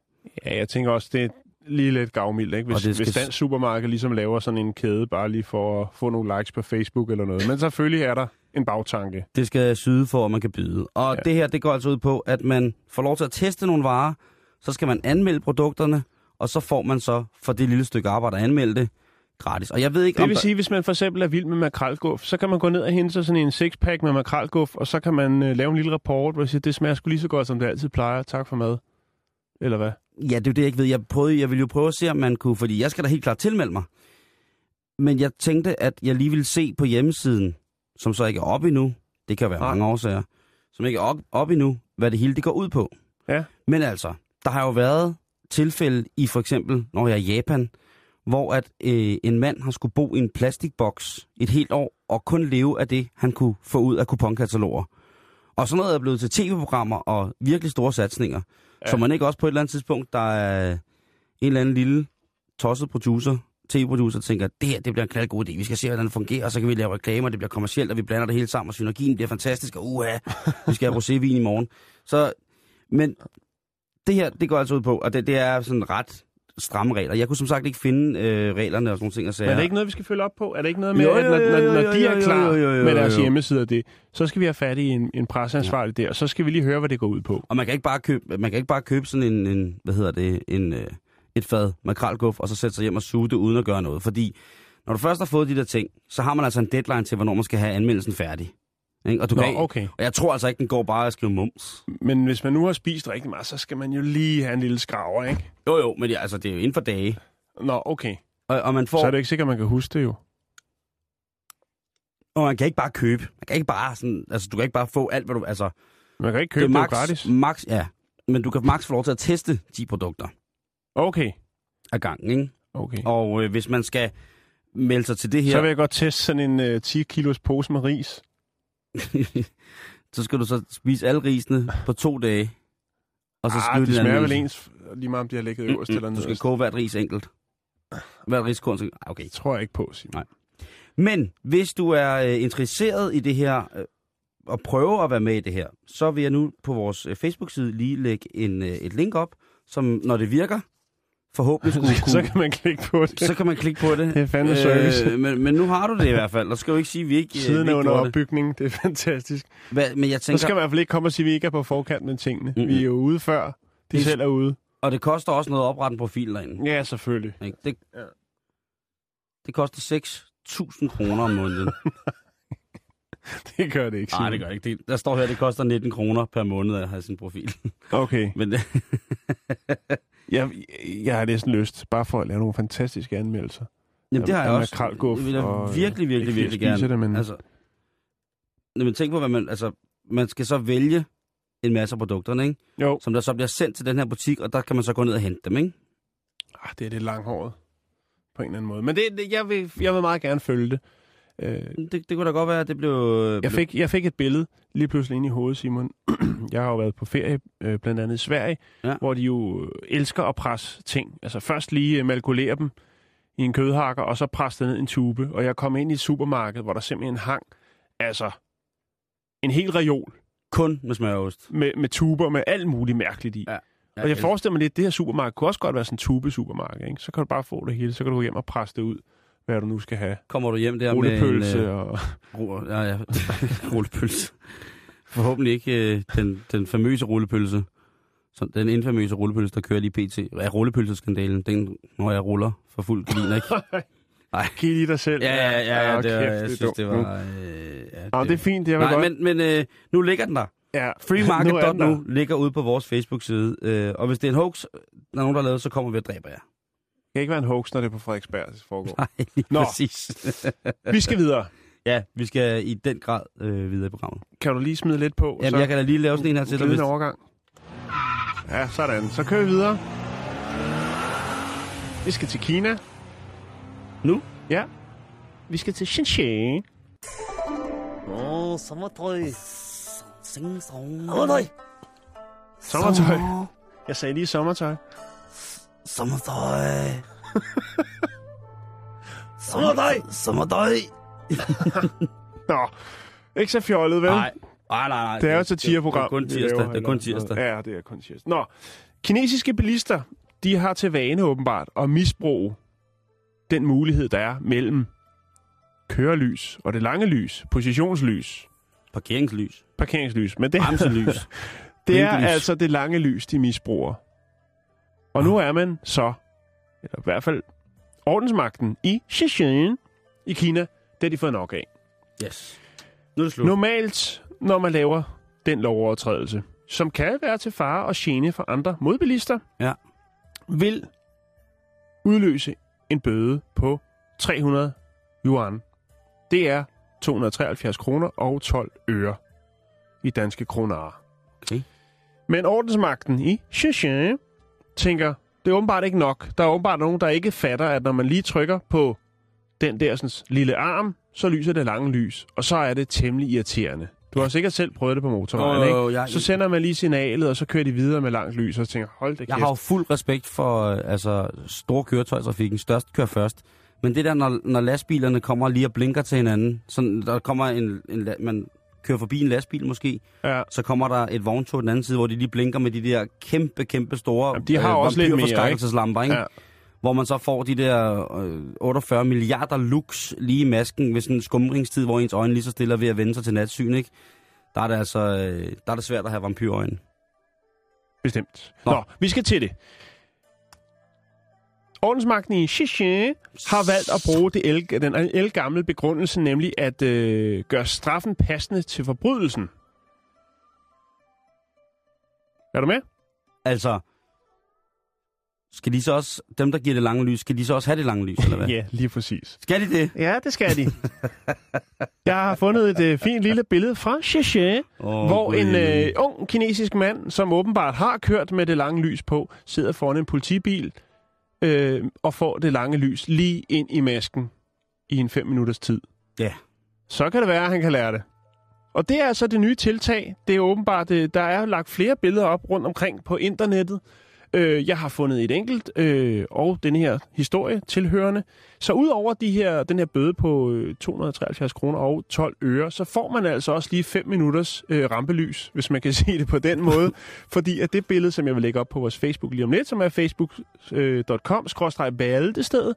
Ja, jeg tænker også, det er lige lidt gavmildt, ikke? Og Hvis, det skal hvis dansk supermarked ligesom laver sådan en kæde, bare lige for at få nogle likes på Facebook eller noget. Men selvfølgelig er der en bagtanke. Det skal syde for, at man kan byde. Og ja. det her, det går altså ud på, at man får lov til at teste nogle varer, så skal man anmelde produkterne, og så får man så for det lille stykke arbejde at anmelde det gratis. Og jeg ved ikke, Det vil der- sige, hvis man for eksempel er vild med makrelguf, så kan man gå ned og hente sig sådan en sixpack med makrelguf, og så kan man øh, lave en lille rapport, hvor man siger, det smager sgu lige så godt, som det altid plejer. Tak for mad. Eller hvad? Ja, det er jo det, jeg ikke ved. Jeg, prøvede, jeg ville jo prøve at se, om man kunne, fordi jeg skal da helt klart tilmelde mig. Men jeg tænkte, at jeg lige ville se på hjemmesiden, som så ikke er oppe endnu. Det kan være mange årsager. Som ikke er op, op endnu, hvad det hele det går ud på. Ja. Men altså, der har jo været tilfælde i for eksempel, når jeg er i Japan, hvor at øh, en mand har skulle bo i en plastikboks et helt år, og kun leve af det, han kunne få ud af kuponkataloger. Og sådan noget er blevet til tv-programmer og virkelig store satsninger. Ja. Så man ikke også på et eller andet tidspunkt, der er en eller anden lille tosset producer, tv-producer, tænker, det her det bliver en knaldgod idé, vi skal se, hvordan det fungerer, og så kan vi lave reklamer, det bliver kommercielt, og vi blander det hele sammen, og synergien bliver fantastisk, og uha, vi skal have rosévin i morgen. Så, men det her, det går altså ud på, og det, det er sådan ret stramme regler. Jeg kunne som sagt ikke finde øh, reglerne og sådan nogle ting, og Men er det ikke noget, vi skal følge op på? Er det ikke noget med, Jo, at jo, når, jo, når, jo, når jo, de er klar med deres hjemmeside det, så skal vi have fat i en, en presseansvarlig der, og så skal vi lige høre, hvad det går ud på. Og man kan ikke bare købe, man kan ikke bare købe sådan en, en hvad hedder det, en, øh, et fad makrelguf, og så sætte sig hjem og suge det uden at gøre noget. Fordi når du først har fået de der ting, så har man altså en deadline til, hvornår man skal have anmeldelsen færdig. Ikke? Og, du Nå, kan, okay. og jeg tror altså ikke, den går bare at skrive mums. Men hvis man nu har spist rigtig meget, så skal man jo lige have en lille skraver, ikke? Jo jo, men det, altså, det er jo inden for dage. Nå, okay. Og, og man får, Så er det ikke sikkert, man kan huske det jo. og man kan ikke bare købe. Man kan ikke bare sådan, altså du kan ikke bare få alt, hvad du, altså. Man kan ikke købe det, er det gratis. Max, ja. Men du kan max få lov til at teste 10 produkter Okay. ad gangen, ikke? okay. Og øh, hvis man skal melde sig til det her, Så vil jeg godt teste sådan en uh, 10 kilos pose med ris. så skal du så spise alle risene på to dage. Og så skrive det smager vel ens, lige meget om de har ligget øverst eller Du skal nederst. koge hvert ris enkelt. Hvert riskorn. så- Ah, Okay. Det tror jeg ikke på, Simon. Nej. Men hvis du er øh, interesseret i det her, øh, og prøver at være med i det her, så vil jeg nu på vores øh, Facebook-side lige lægge en, øh, et link op, som når det virker, forhåbentlig skulle kunne... så kan man klikke på det. så kan man klikke på det. Det er fandme service. men, men nu har du det i hvert fald, og skal jo ikke sige, at vi ikke, øh, Siden er under gjorde det. opbygning. Det er fantastisk. Hvad, men jeg Så tænker, skal man i hvert fald ikke komme og sige, at vi ikke er på forkant med tingene. Mm-mm. Vi er jo ude før. De Det selv er ude. og det koster også noget at oprette en profil derinde. Ja, selvfølgelig. Ikke? Det, Ja. det koster 6.000 kroner om måneden. Det gør det ikke, Nej, det gør det ikke. Det, der står her, at det koster 19 kroner per måned at have sin profil. Okay. Men det, Jeg, jeg har næsten lyst, bare for at lave nogle fantastiske anmeldelser. jamen, det har jeg Af også. Det vil jeg og, øh, virkelig, virkelig, jeg virkelig gerne. det, men- Altså, men tænk på, hvad man... Altså, man skal så vælge en masse af produkterne, ikke? Jo, som der så bliver sendt til den her butik, og der kan man så gå ned og hente dem, ikke? ah, det er det langhåret. På en eller anden måde. Men det, det, jeg, vil, jeg vil meget gerne følge det. Øh, Det, det kunne da godt være, at det blev... øh, jeg, fik, jeg fik et billede lige pludselig ind i hovedet, Simon. jeg har jo været på ferie, øh, blandt andet i Sverige, Ja. hvor de jo øh, elsker at presse ting. Altså først lige øh, malkulere dem i en kødhakker, og så presse det ned i en tube. Og jeg kom ind i et supermarked, hvor der simpelthen hang altså en hel reol Kun med smørost. med, med tuber med alt muligt mærkeligt i. Ja. Og jeg forestiller mig lidt, at det her supermarked kunne også godt være sådan en tube-supermarked. Ikke? Så kan du bare få det hele, så kan du gå hjem og presse det ud hvad du nu skal have. Kommer du hjem der Rullepølse med en... og... Øh, ru- ja, ja. rullepølse. Forhåbentlig ikke øh, den, den famøse rullepølse. Så den infamøse rullepølse, der kører lige pt. Ja, rullepølseskandalen, den, når jeg ruller for fuld gardin, ikke? Giv lige dig selv. Ja, ja, ja, ja det, kæft, var, jeg er synes, det var... Øh, ja, Nå, det er fint, det var Nej, godt. men, men øh, nu ligger den der. ja. er Freemarket.nu ligger ude på vores Facebook-side. Øh, og hvis det er en hoax, der er nogen, der har lavet, så kommer vi og dræber jer kan ikke være en hoax, når det er på Frederiksberg, det foregår. Nej, Nå. præcis. vi skal videre. Ja, vi skal i den grad øh, videre i programmet. Kan du lige smide lidt på? Jamen, så jeg kan da lige lave sådan en her til dig. Hvis... overgang. Ja, sådan. Så kører vi videre. Vi skal til Kina. Nu? Ja. Vi skal til Shenzhen. Åh, sommertøj. Sing song. Nej. Sommertøj. Jeg sagde lige sommertøj som thai. Som thai. Som thai. Nå. ikke så fjollet, vel? Nej, nej, nej. nej. Det er jo et satireprogram. Det er kun tirsdag. Det er kun tirsdag. Ja, det er kun tirsdag. Nå, kinesiske bilister, de har til vane åbenbart at misbruge den mulighed, der er mellem kørelys og det lange lys, positionslys. Parkeringslys. Parkeringslys, men det, Bremselys. det er altså det lange lys, de misbruger. Og nu er man så, eller i hvert fald ordensmagten i Shenzhen i Kina, det har de fået nok af. Yes. Nu er det slut. Normalt, når man laver den lovovertrædelse, som kan være til fare og gene for andre modbilister, Ja. vil udløse en bøde på 300 yuan. Det er 273 kroner og 12 øre i danske kroner. Okay. Men ordensmagten i Shenzhen tænker, det er åbenbart ikke nok. Der er åbenbart nogen, der ikke fatter, at når man lige trykker på den der sådan, lille arm, så lyser det lange lys. Og så er det temmelig irriterende. Du har sikkert selv prøvet det på motorvejen, Jo, ikke? jeg- Så sender man lige signalet, og så kører de videre med langt lys, og så tænker hold da kæft. Jeg har jo fuld respekt for øh, altså, stor køretøjstrafikken. Størst kører først. Men det der, når, når lastbilerne kommer lige og blinker til hinanden, så der kommer en, en, man kører forbi en lastbil måske, Ja. så kommer der et vogntog den anden side, hvor de lige blinker med de der kæmpe, kæmpe store Jamen, de har også lidt mere, vampyrforskrækkelseslamper, ikke? Ja. Hvor man så får de der øh, 48 milliarder lux lige i masken ved sådan en skumringstid, hvor ens øjne lige så stille er ved at vende sig til natsyn, ikke? Der er det altså øh, der er det svært at have vampyrøjne. Bestemt. Nå. Nå, vi skal til det. Ordensmagten i Shenzhen har valgt at bruge det el, den elgamle begrundelse, nemlig at øh, gøre straffen passende til forbrydelsen. Er du med? Altså, skal de så også, dem der giver det lange lys, skal de så også have det lange lys, eller hvad? Ja, lige præcis. Skal de det? Ja, det skal de. Jeg har fundet et øh, fint lille billede fra Shenzhen, Oh, hvor en øh, ung kinesisk mand, som åbenbart har kørt med det lange lys på, sidder foran en politibil øh, og får det lange lys lige ind i masken i en fem minutters tid. Ja. Så kan det være, at han kan lære det. Og det er altså det nye tiltag. Det er åbenbart, øh, der er lagt flere billeder op rundt omkring på internettet. Øh, jeg har fundet et enkelt, øh, og den her historie tilhørende. Så ud over de her, den her bøde på øh, 273 kroner og 12 øre, så får man altså også lige 5 minutters øh, rampelys, hvis man kan se det på den måde. fordi at det billede, som jeg vil lægge op på vores Facebook lige om lidt, som er facebook.com-bæltestedet, øh,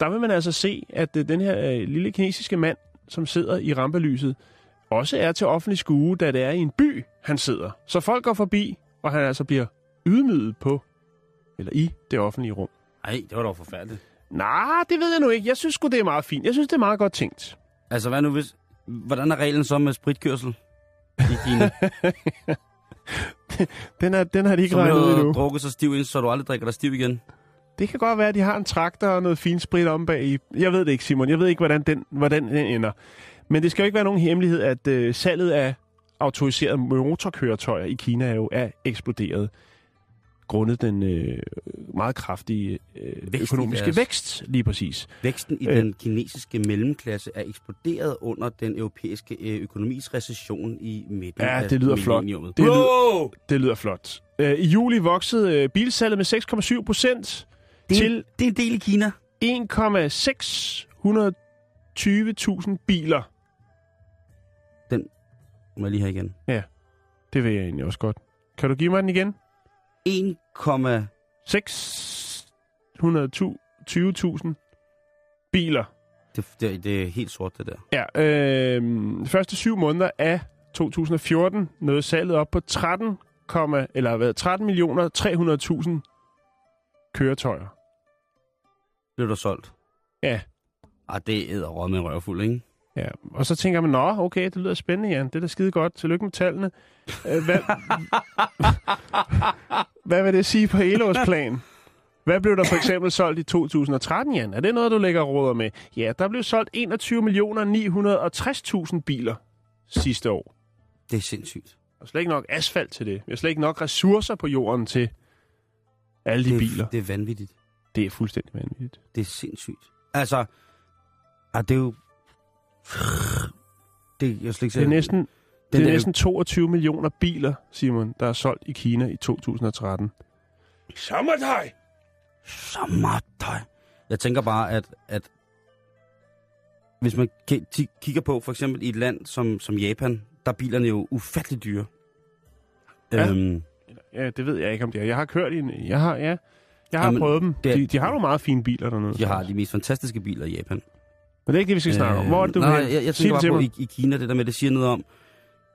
der vil man altså se, at øh, den her øh, lille kinesiske mand, som sidder i rampelyset, også er til offentlig skue, da det er i en by, han sidder. Så folk går forbi, og han altså bliver ydmyget på, eller i det offentlige rum. Nej, det var dog forfærdeligt. Nej, det ved jeg nu ikke. Jeg synes sgu, det er meget fint. Jeg synes, det er meget godt tænkt. Altså, hvad nu hvis... Hvordan er reglen så med spritkørsel i Kina? Den, er, den har de ikke Som regnet ud endnu. drukket så stiv ind, så du aldrig drikker dig stiv igen. Det kan godt være, at de har en traktor og noget fint sprit om bag i. Jeg ved det ikke, Simon. Jeg ved ikke, hvordan den, hvordan den ender. Men det skal jo ikke være nogen hemmelighed, at øh, salget af autoriserede motorkøretøjer i Kina er jo er eksploderet. Grundet den øh, meget kraftige øh, i økonomiske deres- vækst, lige præcis. Væksten i Øh. den kinesiske mellemklasse er eksploderet under den europæiske øh, økonomis recession i midten Ja, af det lyder flot. Det lyder-! Det lyder flot. Øh, I juli voksede øh, bilsalget med 6,7 procent til det er en del i Kina. 1,620.000 biler. Må jeg lige have igen. Det vil jeg egentlig også godt. Kan du give mig den igen? 1, 620.000 biler. Det, det, det er helt sort, det der. Ja, øh, de første syv måneder af 2014 nåede salget op på 13, eller hvad, 13 millioner 300.000 køretøjer. Blev der solgt? Ja. Ah, det er råd med røvfuld, ikke? Ja, og så tænker man, nå, okay, det lyder spændende, Jan. Det er da skide godt. Tillykke med tallene. Hvad, hvad vil det sige på helårsplan? Hvad blev der for eksempel solgt i 2013, Jan? Er det noget, du lægger råder med? Ja, der blev solgt 21 millioner 960.000 biler sidste år. Det er sindssygt. Er slet ikke nok asfalt til det. Vi har slet ikke nok ressourcer på jorden til alle de det, er, biler. Det er vanvittigt. Det er fuldstændig vanvittigt. Det er sindssygt. Altså, ah, det er jo... Det, jeg slet ikke Det er næsten, Den det er der- næsten 22 millioner biler, Simon, der er solgt i Kina i 2013. Sommertøj! Sommertøj. Jeg tænker bare, at, at hvis man kigger på for eksempel i et land som, som Japan, der er bilerne jo ufattelig dyre. Ja. Øhm, Ja, det ved jeg ikke, om det er. Jeg har kørt i en... Jeg har, ja, jeg har Jamen, prøvet dem. det er- De, de har nogle meget fine biler dernede. de har de mest fantastiske biler i Japan. Men det er ikke det, vi skal snakke om. Hvor er det, du nej, vil jeg, jeg tænker bare på i, i Kina, det der med, det siger noget om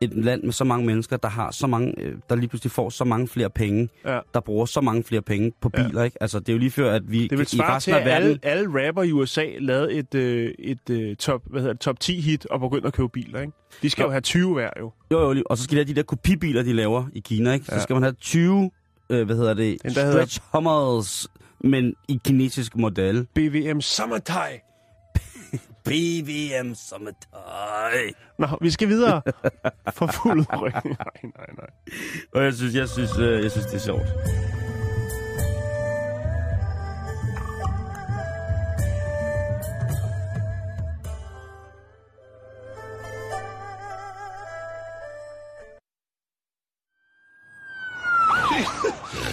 et land med så mange mennesker, der har så mange, øh, der lige pludselig får så mange flere penge, Ja. der bruger så mange flere penge på Ja. biler, ikke? Altså, det er jo lige før, at vi Det vil i svare til, resten af verden... alle, alle rapper i USA lavede et, øh, et øh, top, hvad hedder det, top 10 hit og begyndte at købe biler, ikke? De skal Jo. jo have 20 hver, jo. Jo, jo, og så skal de have de der kopibiler, de laver i Kina, ikke? Så Ja. skal man have 20, øh, hvad hedder det, Den, der hedder- stretch hummers, men i kinesisk model. BVM Sommertøj. BVM som et tøj. Nå, vi skal videre. For fuld ryg. Nej, nej, nej. Og jeg synes, jeg synes, øh, jeg synes, det er sjovt.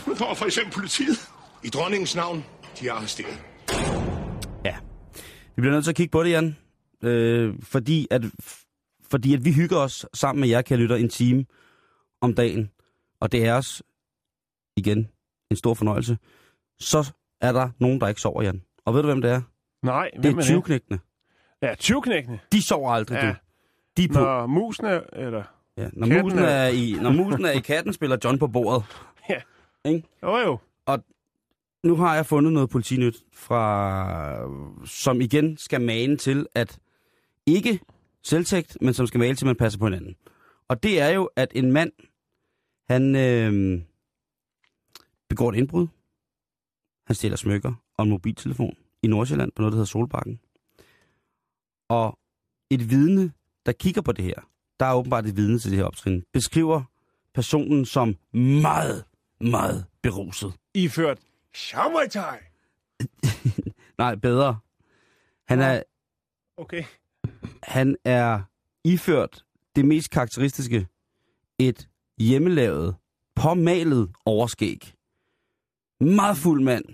Nu kommer for eksempel politiet. I dronningens navn, de er arresteret. Vi bliver nødt til at kigge på det, Jan. Øh, fordi, at, fordi at vi hygger os sammen med jer, kan lytte en time om dagen. Og det er os, igen, en stor fornøjelse. Så er der nogen, der ikke sover, Jan. Og ved du, hvem det er? Nej, Det hvem er er det? 20-knægtene. Ja, 20-knækkene. De sover aldrig, Ja. du. De er på. Når musene, eller... Ja, når, katten musen er- er i, når musen er i katten, spiller John på bordet. Ja. Ikke? Jo, jo. Nu har jeg fundet noget politinyt, fra, som igen skal mane til, at ikke selvtægt, men som skal male til, at man passer på hinanden. Og det er jo, at en mand, han øh, begår et indbrud. Han stjæler smykker og en mobiltelefon i Nordsjælland på noget, der hedder Solbakken. Og et vidne, der kigger på det her, der er åbenbart et vidne til det her optrin, beskriver personen som meget, meget beruset. Iført. Sommertøj! Nej, bedre. Han er, Okay. han er iført det mest karakteristiske, et hjemmelavet, påmalet overskæg. Meget fuld mand,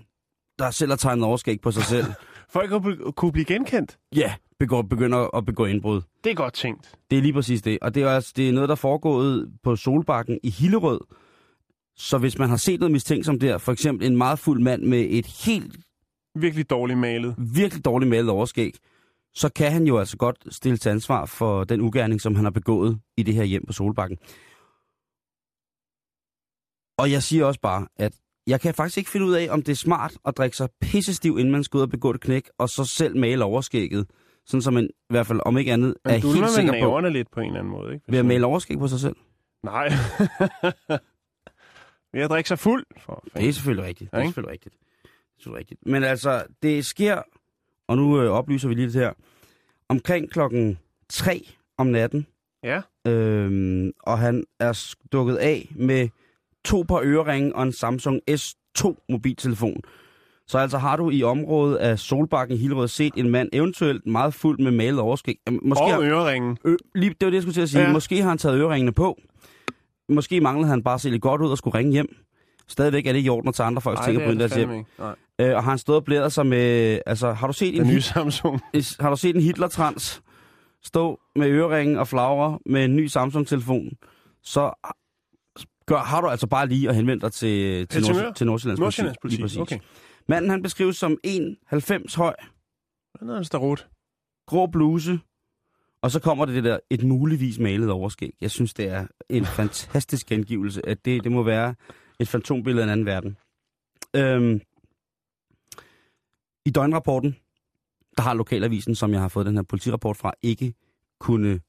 der selv har tegnet overskæg på sig selv. Bl- kunne blive genkendt. Ja, begår, begynder at begå indbrud. Det er godt tænkt. Det er lige præcis det. Og det er, altså, det er noget, der er foregået på Solbakken i Hillerød. Så hvis man har set noget mistænksomt der, for eksempel en meget fuld mand med et helt Virkelig dårligt malet. virkelig dårligt malet overskæg, så kan han jo altså godt stille til ansvar for den ugerning, som han har begået i det her hjem på Solbakken. Og jeg siger også bare, at jeg kan faktisk ikke finde ud af, om det er smart at drikke sig pissestiv, inden man skal ud og begå et knæk, og så selv male overskægget. Sådan som man i hvert fald, om ikke andet, er Men du helt sikker på, naverne lidt på en eller anden måde, ikke? ved at male overskæg på sig selv. Nej. Ved at drikke sig fuld. For Det er selvfølgelig rigtigt. Det er selvfølgelig rigtigt. Det er rigtigt. Men altså, det sker, og nu øh, oplyser vi lige det her, omkring klokken 3 om natten, Ja. øhm, og han er stukket af med to par øreringe og en Samsung S2 mobiltelefon. Så altså har du i området af Solbakken i Hillerød set en mand eventuelt meget fuld med malet overskæg. Måske Og øreringen. ø, lige, det var det, jeg skulle til at sige. Ja. Måske har han taget øreringene på. Måske manglede han bare at se lidt godt ud og skulle ringe hjem. Stadigvæk er det i orden at tage andre folks ting og bryde deres hjem. ikke. Øh, og har han stået og blæret sig med... Altså, har du set en, Den nye hit, Samsung. har du set en Hitler-trans stå med øreringen og flagre med en ny Samsung-telefon, så gør, har du altså bare lige at henvende dig til, til? Nord, til Nordsjællands, Nordsjællands politi. præcis. Okay. Manden han beskrives som 1,90 høj, Den er en starot. grå bluse, og så kommer det det der, et muligvis malet overskæg. Jeg synes, det er en fantastisk gengivelse, at det, det må være et fantombillede af en anden verden. Øhm, I døgnrapporten, der har lokalavisen, som jeg har fået den her politirapport fra, ikke kunne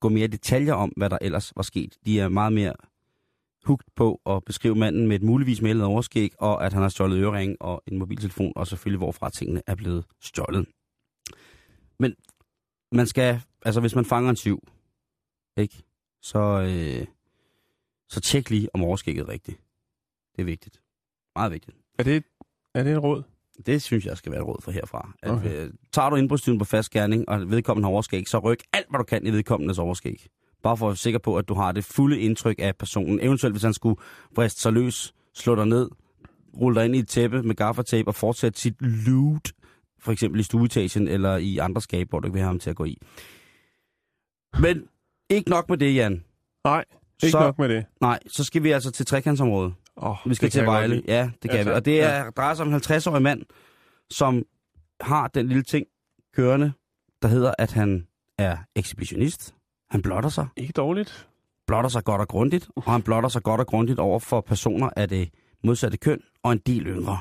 gå mere i detaljer om, hvad der ellers var sket. De er meget mere hugt på at beskrive manden med et muligvis malet overskæg, og at han har stjålet ørering og en mobiltelefon, og selvfølgelig hvorfra tingene er blevet stjålet. Men man skal, altså hvis man fanger en syv, ikke, så, øh, så tjek lige, om overskægget er rigtigt. Det er vigtigt. Meget vigtigt. Er det, er det et råd? Det synes jeg skal være et råd for herfra. At, Okay. øh, tager du indbrudstyven på fast gerning, og vedkommende har overskæg, så ryk alt, hvad du kan i vedkommendes overskæg. Bare for at være sikker på, at du har det fulde indtryk af personen. Eventuelt, hvis han skulle vriste sig løs, slå dig ned, rulle dig ind i et tæppe med gaffatape og fortsætte sit loot, for eksempel i stueetagen eller i andre skab, hvor du ikke vil have ham til at gå i. Men ikke nok med det, Jan. Nej, ikke Så- nok med det. Nej, så skal vi altså til trekantsområdet. Oh, Vi skal til Vejle. Ja, det kan Ja, vi. Og det er, drejer sig om en 50-årig mand, som har den lille ting kørende, der hedder, at han er ekshibitionist. Han blotter sig. Ikke dårligt. Blotter sig godt og grundigt. Og han blotter sig godt og grundigt over for personer af det modsatte køn og en del yngre.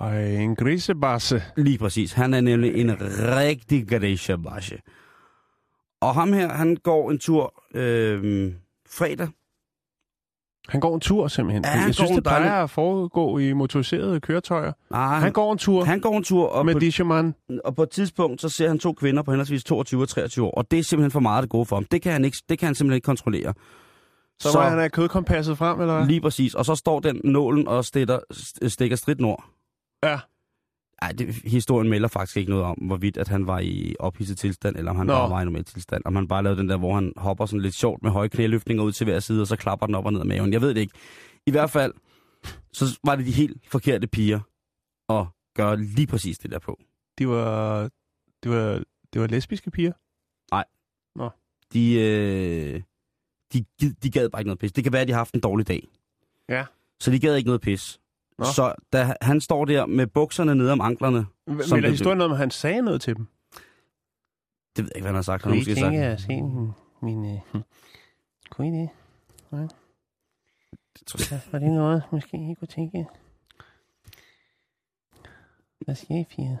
Ej, en grisebasse. Lige præcis. Han er nemlig en rigtig grisebasje. Og ham her, han går en tur øh, fredag. Han går en tur simpelthen. Ja, han jeg synes, det dejlig- plejer at foregå i motoriserede køretøjer. Nej, Han går en tur han går en tur, og med Dishaman. og på et tidspunkt, så ser han to kvinder på henholdsvis 22 og 23 år. Og det er simpelthen for meget det gode for ham. Det kan han, ikke, det kan han simpelthen ikke kontrollere. Så, så må han have kødkompasset frem, eller hvad? Lige præcis. Og så står den nålen og stikker, stikker stridt nord. Ja. Ej, det, historien melder faktisk ikke noget om, hvorvidt at han var i ophidset tilstand, eller om han Nå. bare var i normal tilstand. Om han bare lavede den der, hvor han hopper sådan lidt sjovt med høje knæløftninger ud til hver side, og så klapper den op og ned af maven. Jeg ved det ikke. I hvert fald, så var det de helt forkerte piger at gøre lige præcis det der på. De var, de var, det var lesbiske piger. De, øh, de, de gad bare ikke noget pis. Det kan være, at de har haft en dårlig dag. Ja. Så de gad ikke noget pis. Nå. Så da han står der med bukserne nede om anklerne, Som Men det- historien noget om, at han sagde noget til dem? det ved jeg ikke, hvad han har sagt. Han har måske sagt, at se min... min uh, kunne I det? Var det noget, måske I kunne tænke? Hvad siger I, piger?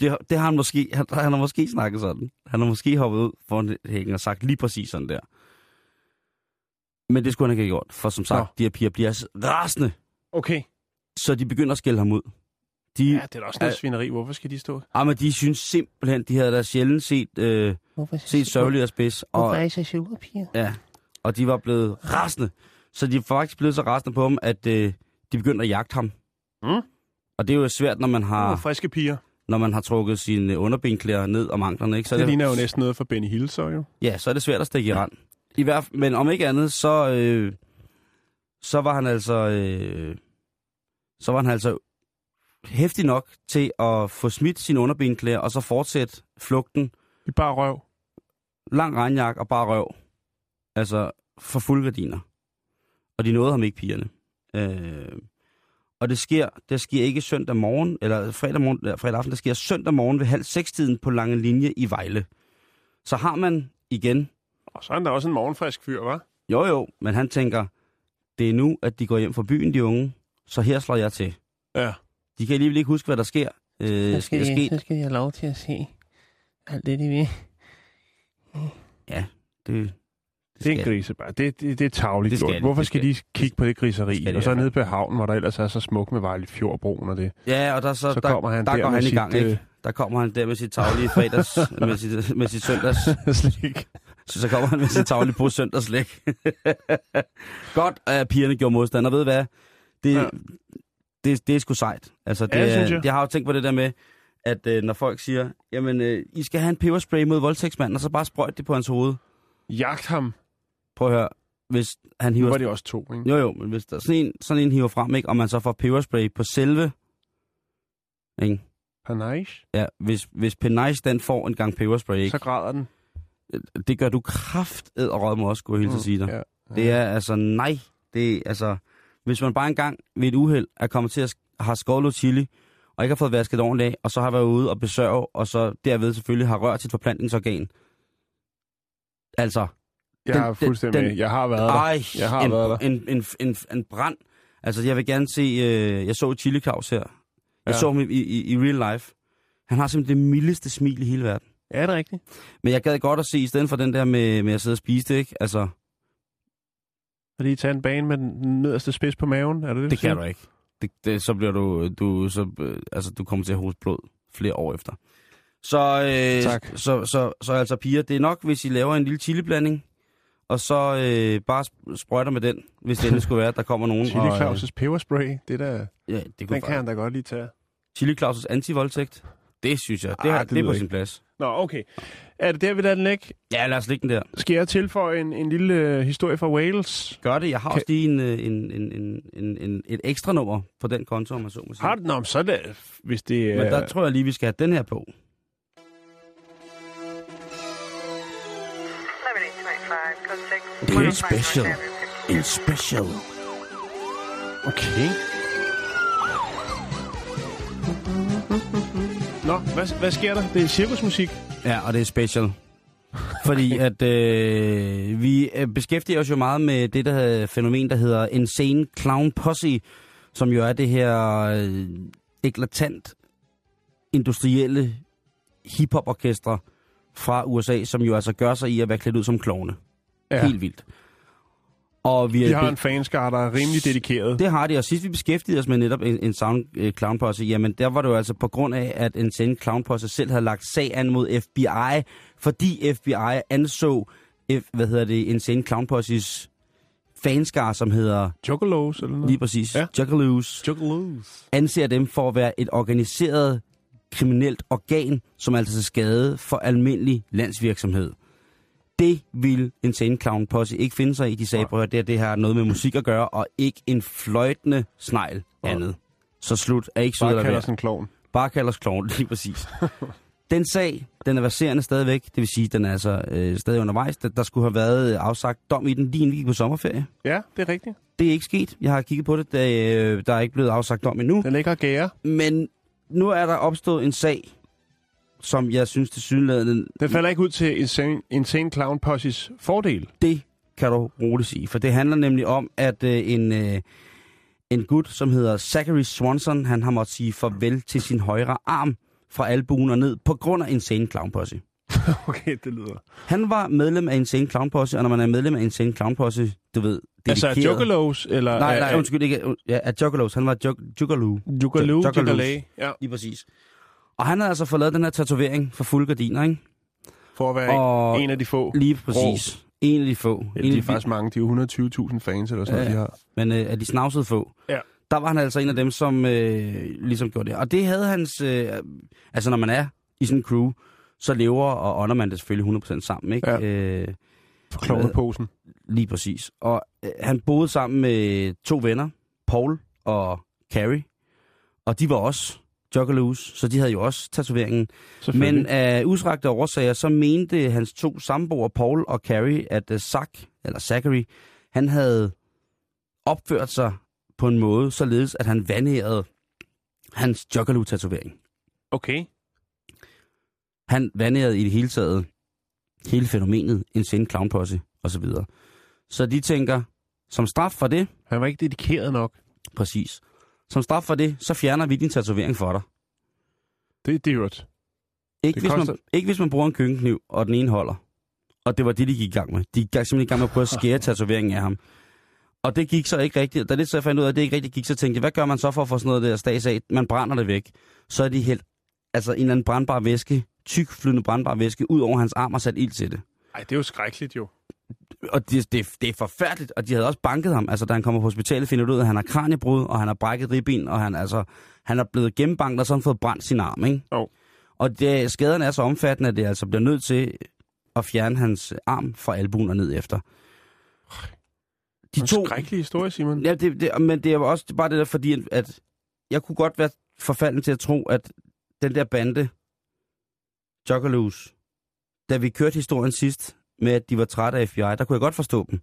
det, det har han måske, han, han har måske snakket sådan. Han har måske hoppet ud foran hækken og sagt lige præcis sådan der. Men det skulle han ikke have gjort, for som sagt, Nå. de her piger bliver rasende, Okay. så de begynder at skælde ham ud. De, Ja, det er da også noget svineri. Hvorfor skal de stå? ah, men de synes simpelthen, de havde da sjældent set, øh, Hvorfor, set sørgeligt og spids. Og, I så sure, piger? ja, og de var blevet rasende. Så de var faktisk blevet så rasende på ham, at øh, de begyndte at jagte ham. Mm. Og det er jo svært, når man har, Ah. friske piger. når man har trukket sine underbenklæder ned om anklerne. Ikke? Så er Det ligner jo næsten noget for Benny Hill, så jo. Ja, så er det svært at stikke i rand. I hvert men om ikke andet, så, øh, så var han altså, øh, så var han altså hæftig nok til at få smidt sine underbenklæder, og så fortsætte flugten. I bare røv. Lang regnjak og bare røv. Altså for fuld gardiner. Og de nåede ham ikke, pigerne. Øh, og det sker, det sker ikke søndag morgen, eller fredag, morgen, eller fredag aften, det sker søndag morgen ved halv seks tiden på Lange Linje i Vejle. Så har man igen Og så er han da også en morgenfrisk fyr, hva'? Jo, jo, men han tænker, det er nu, at de går hjem fra byen, de unge, så her slår jeg til. Ja. De kan alligevel ikke huske, hvad der sker. Øh, Så skal, der de, så skal de have lov til at se alt det, de vil. Ja, det, Det er en skal- grise bare. Det, det, det er tavligt Det skal gjort. Hvorfor det skal, skal- de kigge på det griseri? skal de og så nede på havnen, hvor der ellers er så smuk med Vejle Fjordbroen og det. Ja, og der, så, Så der, kommer han der der går han i sit, gang, ikke? øh, Der kommer han der med sit taglige fredags, med sit, med sit søndags, Slik. Så, så kommer han med sit taglige på søndagslæg. Godt, at pigerne gjorde modstand, og ved hvad? Det, Ja. det, det er sgu sejt. Altså, det, Ja, det synes jeg. jeg har jo tænkt på det der med, at øh, når folk siger, jamen, øh, I skal have en peberspray mod voldtægtsmanden, og så bare sprøjt det på hans hoved. Jagt ham. Prøv at høre, hvis han Nu hiver... var det også to, ikke? Jo, jo, men hvis der sådan en, sådan en hiver frem, ikke, og man så får peberspray på selve... Ikke? Panache. Ja, hvis, hvis Penice den får en gang peberspray, ikke? Så græder den. Det gør du krafted og råd mig også, skulle jeg hilse at sige dig. Ja. Det er altså nej. Det er altså, hvis man bare engang ved et uheld er kommet til at have skålet chili, og ikke har fået vasket ordentligt af, og så har været ude og besørge, og så derved selvfølgelig har rørt sit forplantningsorgan. Altså, Jeg Den- er fuldstændig den-. Jeg har været der. ej, Jeg har en, været der. En, en, en, en brand. Altså, jeg vil gerne se, øh, jeg så Chili Claus her. Jeg Ja. så ham i, i, i real life. Han har simpelthen det mildeste smil i hele verden. Ja, er det rigtigt? Men jeg gad godt at se, i stedet for den der med, med at sidde og spise det, ikke? Altså, Har de taget en bane med den nederste spids på maven? Er det det, det kan du ikke. Det, det, så bliver du, du, så, øh, altså, du kommer til at hoste blod flere år efter. Så, øh, Tak. så, så, så, altså piger, det er nok, hvis I laver en lille chiliblanding, og så øh, bare sp- sprøjter med den, hvis det endelig skulle være, at der kommer nogen. Chili og, øh, Claus' peberspray, det der, Ja, det kunne den kan han da godt lige tage. Chili Claus' anti-voldtægt. Det synes jeg, det, Ah, ah, det det, er på ikke. sin plads. Nå, okay. Er det der, vi lader den ligge? Ja, lad os lægge den der. Skal jeg tilføje en, en lille øh, historie fra Wales? Gør det. Jeg har Kan- også lige en, øh, en, en, en, en, en, et ekstra nummer på den konto, om man så må sige. Har du? Nå, men så det, hvis det Men er... der tror jeg lige, vi skal have den her på. Det er en special. En special. Okay. Nå, hvad, hvad sker der? Det er cirkusmusik. Ja, og det er special. Fordi at øh, vi øh, beskæftiger os jo meget med det der fænomen, der hedder Insane Clown Posse, som jo er det her øh, eklatant industrielle hiphop-orkestre fra USA, som jo altså gør sig i at være klædt ud som klovne. Ja. Helt vildt. Og vi De har en fanskare, der er rimelig dedikeret. det har de, og sidst vi beskæftigede os med netop en, en sound øh, clown posse, jamen der var det jo altså på grund af, at en send clown posse selv havde lagt sag an mod FBI, fordi FBI anså, F, hvad hedder det, en send clown posses fanskar, som hedder Juggalos eller noget? lige præcis Ja. Juggalos, Juggalos. anser dem for at være et organiseret kriminelt organ, som er altså skade for almindelig landsvirksomhed. Det vil en Insane Clown Posse ikke finde sig i. De sagde, prøv at det, det har noget med musik at gøre, og ikke en fløjtende snegl andet. Så slut er ikke sød Bare værd. sådan en klovn. Bare kalder os klovn, lige præcis. Den sag, den er verserende stadigvæk. Det vil sige, den er altså øh, stadig undervejs. Der, der skulle have været afsagt dom i den lige inden vi gik på sommerferie. Ja, det er rigtigt. Det er ikke sket. Jeg har kigget på det. Der, øh, der er ikke blevet afsagt dom endnu. Den ligger og gære. Men nu er der opstået en sag, som jeg synes til synligheden, Den falder ikke ud til Insane, Insane Clown Posses fordel. det kan du roligt sige. For det handler nemlig om, at øh, en, øh, en gut, som hedder Zachary Swanson, han har måttet sige farvel til sin højre arm fra albuen og ned på grund af Insane Clown Posse. Okay, det lyder... Han var medlem af Insane Clown Posse, og når man er medlem af Insane Clown Posse, du ved, Altså, er dedikeret- Juggalos, eller... Nej, er- nej, er- undskyld, ikke. Ja, at Juggalos. Han var Jug, Juggaloo. Juggaloo. Juggalay. Ja, Lige præcis. Og han havde altså fået lavet den her tatovering for fulde gardiner, ikke? for at være Og en af de få. Lige præcis. En af de få. Ja, de er faktisk mange. De er 120.000 fans eller sådan Ja, noget, de har. Men øh, af de snavsede få. Ja. Der var han altså en af dem, som øh, ligesom gjorde det. Og det havde hans... Øh, altså, når man er i sådan en crew, så lever og ånder man det selvfølgelig 100% sammen, ikke? Ja. Øh, For klovneposen. lige præcis. Og øh, han boede sammen med to venner, Paul og Carrie. Og de var også Juggalos, så de havde jo også tatoveringen. Men af usragte årsager, så mente hans to samboere, Paul og Carrie, at uh, Zach, eller Zachary, han havde opført sig på en måde, således at han vandærede hans Juggalo-tatovering. Okay. Han vandærede i det hele taget hele fænomenet, en sen clown posse osv. Så de tænker, som straf for det, Han var ikke dedikeret nok. præcis, som straf for det, så fjerner vi din tatovering for dig. Det er dyrt. Ikke, Det hvis koster- man, ikke hvis man bruger en køkkenkniv, og den ene holder. Og det var det, de gik i gang med. De gik simpelthen i gang med at prøve at skære tatoveringen af ham. Og det gik så ikke rigtigt. Da det så jeg fandt ud af, at det ikke rigtigt gik, så tænkte jeg, hvad gør man så for at få sådan noget der stads af? Man brænder det væk. Så er de helt, altså en eller anden brandbar væske, tyk flydende brandbar væske, ud over hans arm og sat ild til det. Ej, det er jo skrækkeligt jo. Og det, det, det er forfærdeligt, og de havde også banket ham. Altså, da han kommer på hospitalet, finder de ud af, at han har kraniebrud, og han har brækket ribben, og han, altså, han er blevet gennembanket, og så har han fået brændt sin arm, ikke? Jo. Og det, skaderne er så omfattende, at det altså bliver nødt til at fjerne hans arm fra albuen og ned efter. De En to... skrækkelig historie, Simon. Ja, det, det, men det er også bare det der, fordi at- jeg kunne godt være forfalden til at tro, at den der bande, Juggalos, da vi kørte historien sidst med, at de var trætte af FBI, der kunne jeg godt forstå dem.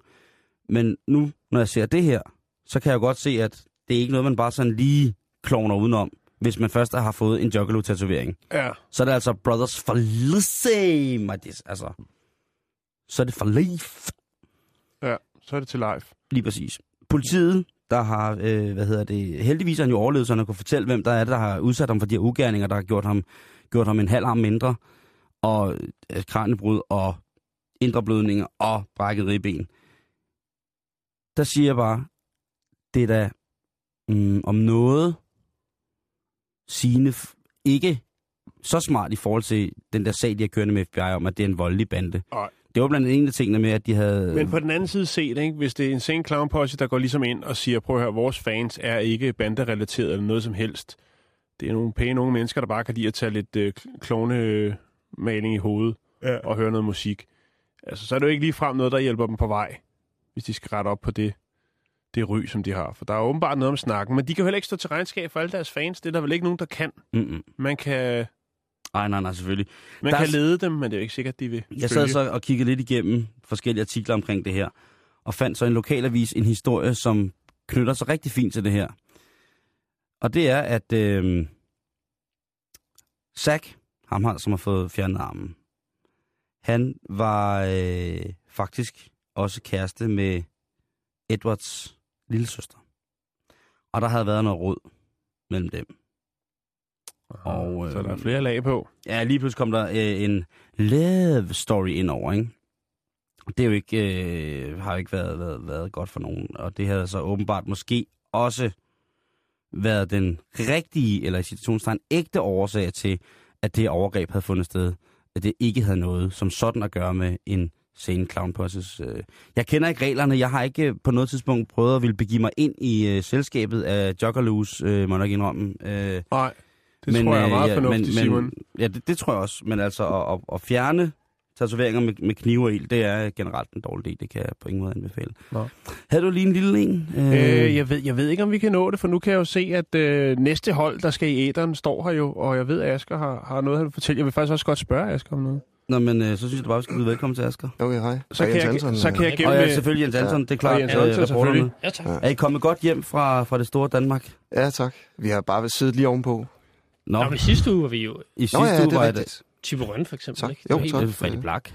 Men nu, når jeg ser det her, så kan jeg godt se, at det er ikke noget, man bare sådan lige klovner udenom. hvis man først har fået en Juggalo-tatovering. Ja. Så er det altså Brothers for dis- altså. Så er det for life. Ja, så er det til live. Lige præcis. Politiet, der har, øh, hvad hedder det, heldigvis har han jo overlevet, så han kunne fortælle, hvem der er der har udsat ham for de her ugerninger, der har gjort ham, gjort ham en halv arm mindre, og øh, kraniebrud, og indre blødninger, og brækket ribben. Der siger jeg bare, det er da mm, om noget sigende ikke så smart i forhold til den der sag, de har kørende med FBI om, at det er en voldelig bande. Nej. Det var blandt andet en af tingene med, at de havde... Men på den anden side set, ikke? hvis det er en sen clown posse, der går ligesom ind og siger, prøv at høre, vores fans er ikke banderelateret eller noget som helst. Det er nogle pæne unge mennesker, der bare kan lide at tage lidt øh, klovnemaling i hovedet ja. og høre noget musik. Altså, så er det jo ikke lige frem noget, der hjælper dem på vej, hvis de skal rette op på det, det ry, som de har. For der er åbenbart noget om snakken, men de kan jo heller ikke stå til regnskab for alle deres fans. Det er der vel ikke nogen, der kan. Mm-mm. Man kan, Ej, nej, nej, selvfølgelig. man Der er kan s- lede dem, men det er jo ikke sikkert, de vil Jeg sad så og kiggede lidt igennem forskellige artikler omkring det her, og fandt så en lokalavis en historie, som knytter sig rigtig fint til det her. Og det er, at øh, Zack, ham her, som har fået fjernet armen, han var øh, faktisk også kæreste med Edwards lillesøster. Og der havde været noget råd mellem dem. Og, øh, så der er flere lag på. Ja, lige pludselig kom der øh, en love story ind over, ikke? Det er jo ikke, øh, har jo ikke været, været, været godt for nogen, og det havde så åbenbart måske også været den rigtige, eller i situationstegn ægte årsag til, at det overgreb havde fundet sted. At det ikke havde noget som sådan at gøre med en scene clown process. Øh. Jeg kender ikke reglerne. Jeg har ikke øh, på noget tidspunkt prøvet at ville begive mig ind i øh, selskabet af Joggerloos, øh, må jeg nok indrømme. Øh, Nej, det men, tror jeg er øh, meget ja, fornuftigt, men, Simon. Ja, det, det tror jeg også. Men altså, at, at, at fjerne tatoveringer med, med knive og ild, det er generelt en dårlig idé. Det kan jeg på ingen måde anbefale. Nå. Havde du lige en lille en? Øh, jeg, ved, jeg ved ikke, om vi kan nå det, for nu kan jeg jo se, at øh, næste hold, der skal i æderen, står her jo, og jeg ved, at Asger har, har noget, han vil fortælle. Jeg vil faktisk også godt spørge Asger om noget. Nå, men øh, så synes jeg bare, vi skal byde velkommen til Asger. Okay, hej. Så kan, jeg, Hansen, så kan jeg øh, gemme... Og ja, selvfølgelig Jens Hansen, det er klart. Og Jens øh, Hansen, selvfølgelig. Ja, tak. Er I kommet godt hjem fra, fra det store Danmark? Ja, tak. Vi har bare siddet lige ovenpå. Nå, Nå, men sidste uge var vi jo i sidste Nå ja, uge det var det... Tiburon for eksempel. Tak. Ikke? Det var Jo, helt tak. Er Freddy Black.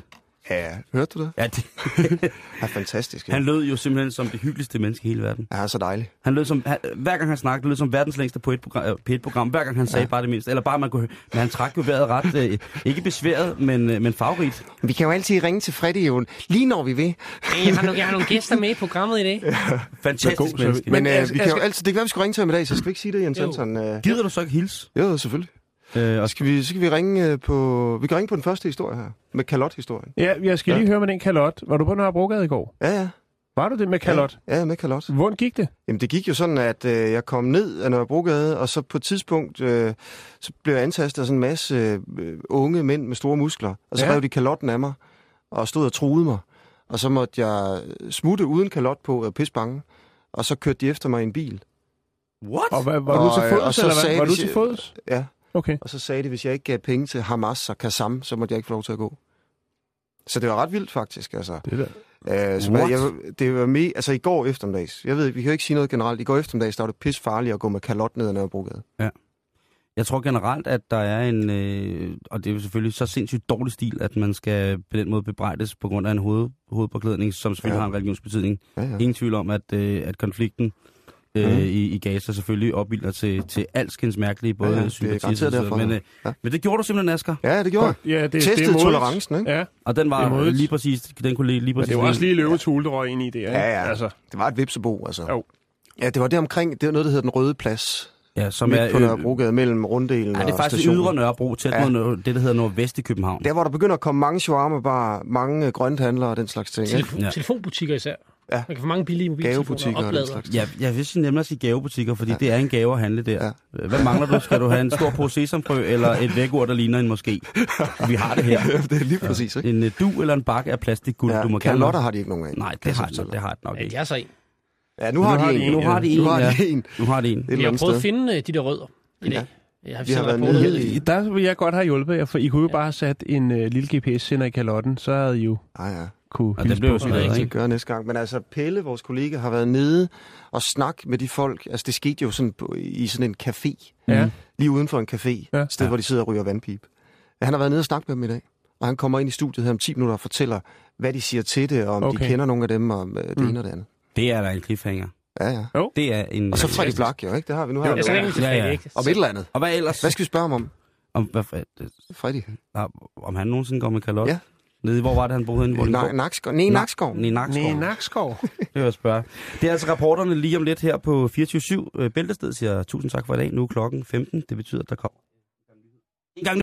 Ja, hørte du det? Ja, det, Ja, fantastisk. Ja. han lød jo simpelthen som det hyggeligste menneske i hele verden. Ja, han er så dejlig. Han lød som, han, hver gang han snakkede, lød som verdens længste poetprogram, øh, P1-program. Hver gang han sagde ja. bare det mindste. Eller bare man kunne høre. Men han trak jo vejret ret, øh, ikke besværet, men, øh, men farverigt. Vi kan jo altid ringe til Freddy, jo, lige når vi vil. Hey, Jeg har, nogle, jeg har nogle gæster med i programmet i dag. Fantastisk god menneske. Men øh, altså, vi kan jo Asger- altid, det kan være, vi skal ringe til ham i dag, så skal vi ikke sige det, Jens. Hansen? Øh, Gider du så ikke hilse? jo, selvfølgelig. Øh, og skal vi, så kan vi ringe øh, på... Vi kan ringe på den første historie her. Med kalot-historien. Ja, jeg skal Ja. lige høre med den kalot. Var du på Nørrebrogade i går? Ja, ja. Var du det med kalot? Ja, ja med kalot. Hvordan gik det? Jamen, det gik jo sådan, at øh, jeg kom ned af Nørrebrogade, og så på et tidspunkt, øh, så blev jeg antastet af sådan en masse øh, unge mænd med store muskler. Og så Ja. rev de kalotten af mig, og stod og truede mig. Og så måtte jeg smutte uden kalot på, og pisse bange. Og så kørte de efter mig i en bil. What? Og hvad, var Og, du til øh, fods, og så eller hvad? Var de- du til fods? Ja, Okay. og så sagde de, hvis jeg ikke gav penge til Hamas og Kassam, så måtte jeg ikke få lov til at gå. Så det var ret vildt, faktisk. Altså. Det der. Øh, så jeg, det var med, altså i går eftermiddags. Jeg ved, vi kan jo ikke sige noget generelt. I går eftermiddags, der var det pis farligt at gå med kalot ned ad Nørrebrogade. Jeg tror generelt, at der er en, øh, og det er jo selvfølgelig så sindssygt dårlig stil, at man skal på den måde bebrejdes på grund af en hoved, hovedpåklædning, som selvfølgelig ja. Ja. har en religionsbetydning. Ja, ja. Ingen tvivl om, at, øh, at konflikten øh, Mhm. i, i Gaza selvfølgelig opbilder til, til alskens mærkelige, både Ja, ja, det sympati og derfor, men, øh, Ja. men det gjorde du simpelthen, Asger. Ja, det gjorde jeg. Ja, det, det er Testede modigt. tolerancen, ikke? Ja, Og den Det var modigt. lige præcis, den kunne lige, lige men præcis... det var også lige løvetule, der røg ind i det. Ikke? Ja, ja. Altså, Det var et vipsebo, altså. Jo. Ja, det var det omkring, det var noget, der hedder Den Røde Plads. Ja, som midt er, på øh, Nørrebrogade, mellem runddelen Ja, det er og faktisk stationen. ydre Nørrebro, tæt Ja. mod det, der hedder Nordvest i København. Der, hvor der begynder at komme mange shawarma bar, mange grønthandlere og den slags ting. Telefon, ja. Telefonbutikker især. Ja. Man kan få mange billige mobiltelefoner Gavebutikker og og oplader. slags. Ja, jeg vil sige nemmere at sige gavebutikker, fordi ja. det er en gave at handle der. Ja. Ja. Hvad mangler du? Skal du have en stor pose sesamfrø, eller et vækord, der ligner en moské? Vi har det her. det er lige præcis, ikke? En uh, du eller en bakke af plastikguld, Ja, du må kalde kalotter har de ikke nogen af. Nej, det har, fortælle det har det nok Ja, ikke. jeg så en. Ja, nu har de en. Nu har de en, Nu har ja. de en. Nu har de en. Vi har prøvet at finde øh, de der rødder i dag. Ja. Jeg har, Vi har været nede i- der vil jeg godt have hjulpet jer, for I kunne jo bare have sat en uh, lille GPS-sender i kalotten, så havde I jo Ah, ja. Kunne Ja, det blev jo på. sådan Det ikke? gøre næste gang. Men altså, Pelle, vores kollega, har været nede og snak med de folk. Altså, det skete jo sådan på, i sådan en café. Ja. Lige uden for en café. Ja. Et sted, hvor de sidder og ryger vandpip. Ja, han har været nede og snakket med dem i dag. Og han kommer ind i studiet her om 10 minutter og fortæller, hvad de siger til det, og om okay. de kender nogle af dem, og øh, det Mm. ene og det andet. Det er da en cliffhanger. Ja, ja. Det er en... Og så Freddy Black, jo, ikke? Det har vi nu. Har Jo, jo. længe til Ja, ja. Om et eller andet. Og hvad ellers? Hvad skal vi spørge ham om? Om, hvad, for- det- Freddy. om han nogensinde går med kalot? Ja. Nede, hvor var det, han boede henne? Hvor Nej, Nakskov. Nej, Nakskov. Nej, Nakskov. Nej, Nakskov. Det vil jeg spørge. Det er altså rapporterne lige om lidt her på 24-7. Øh, Bæltested siger tusind tak for i dag. Nu er klokken 15. Det betyder, at der kommer... En gang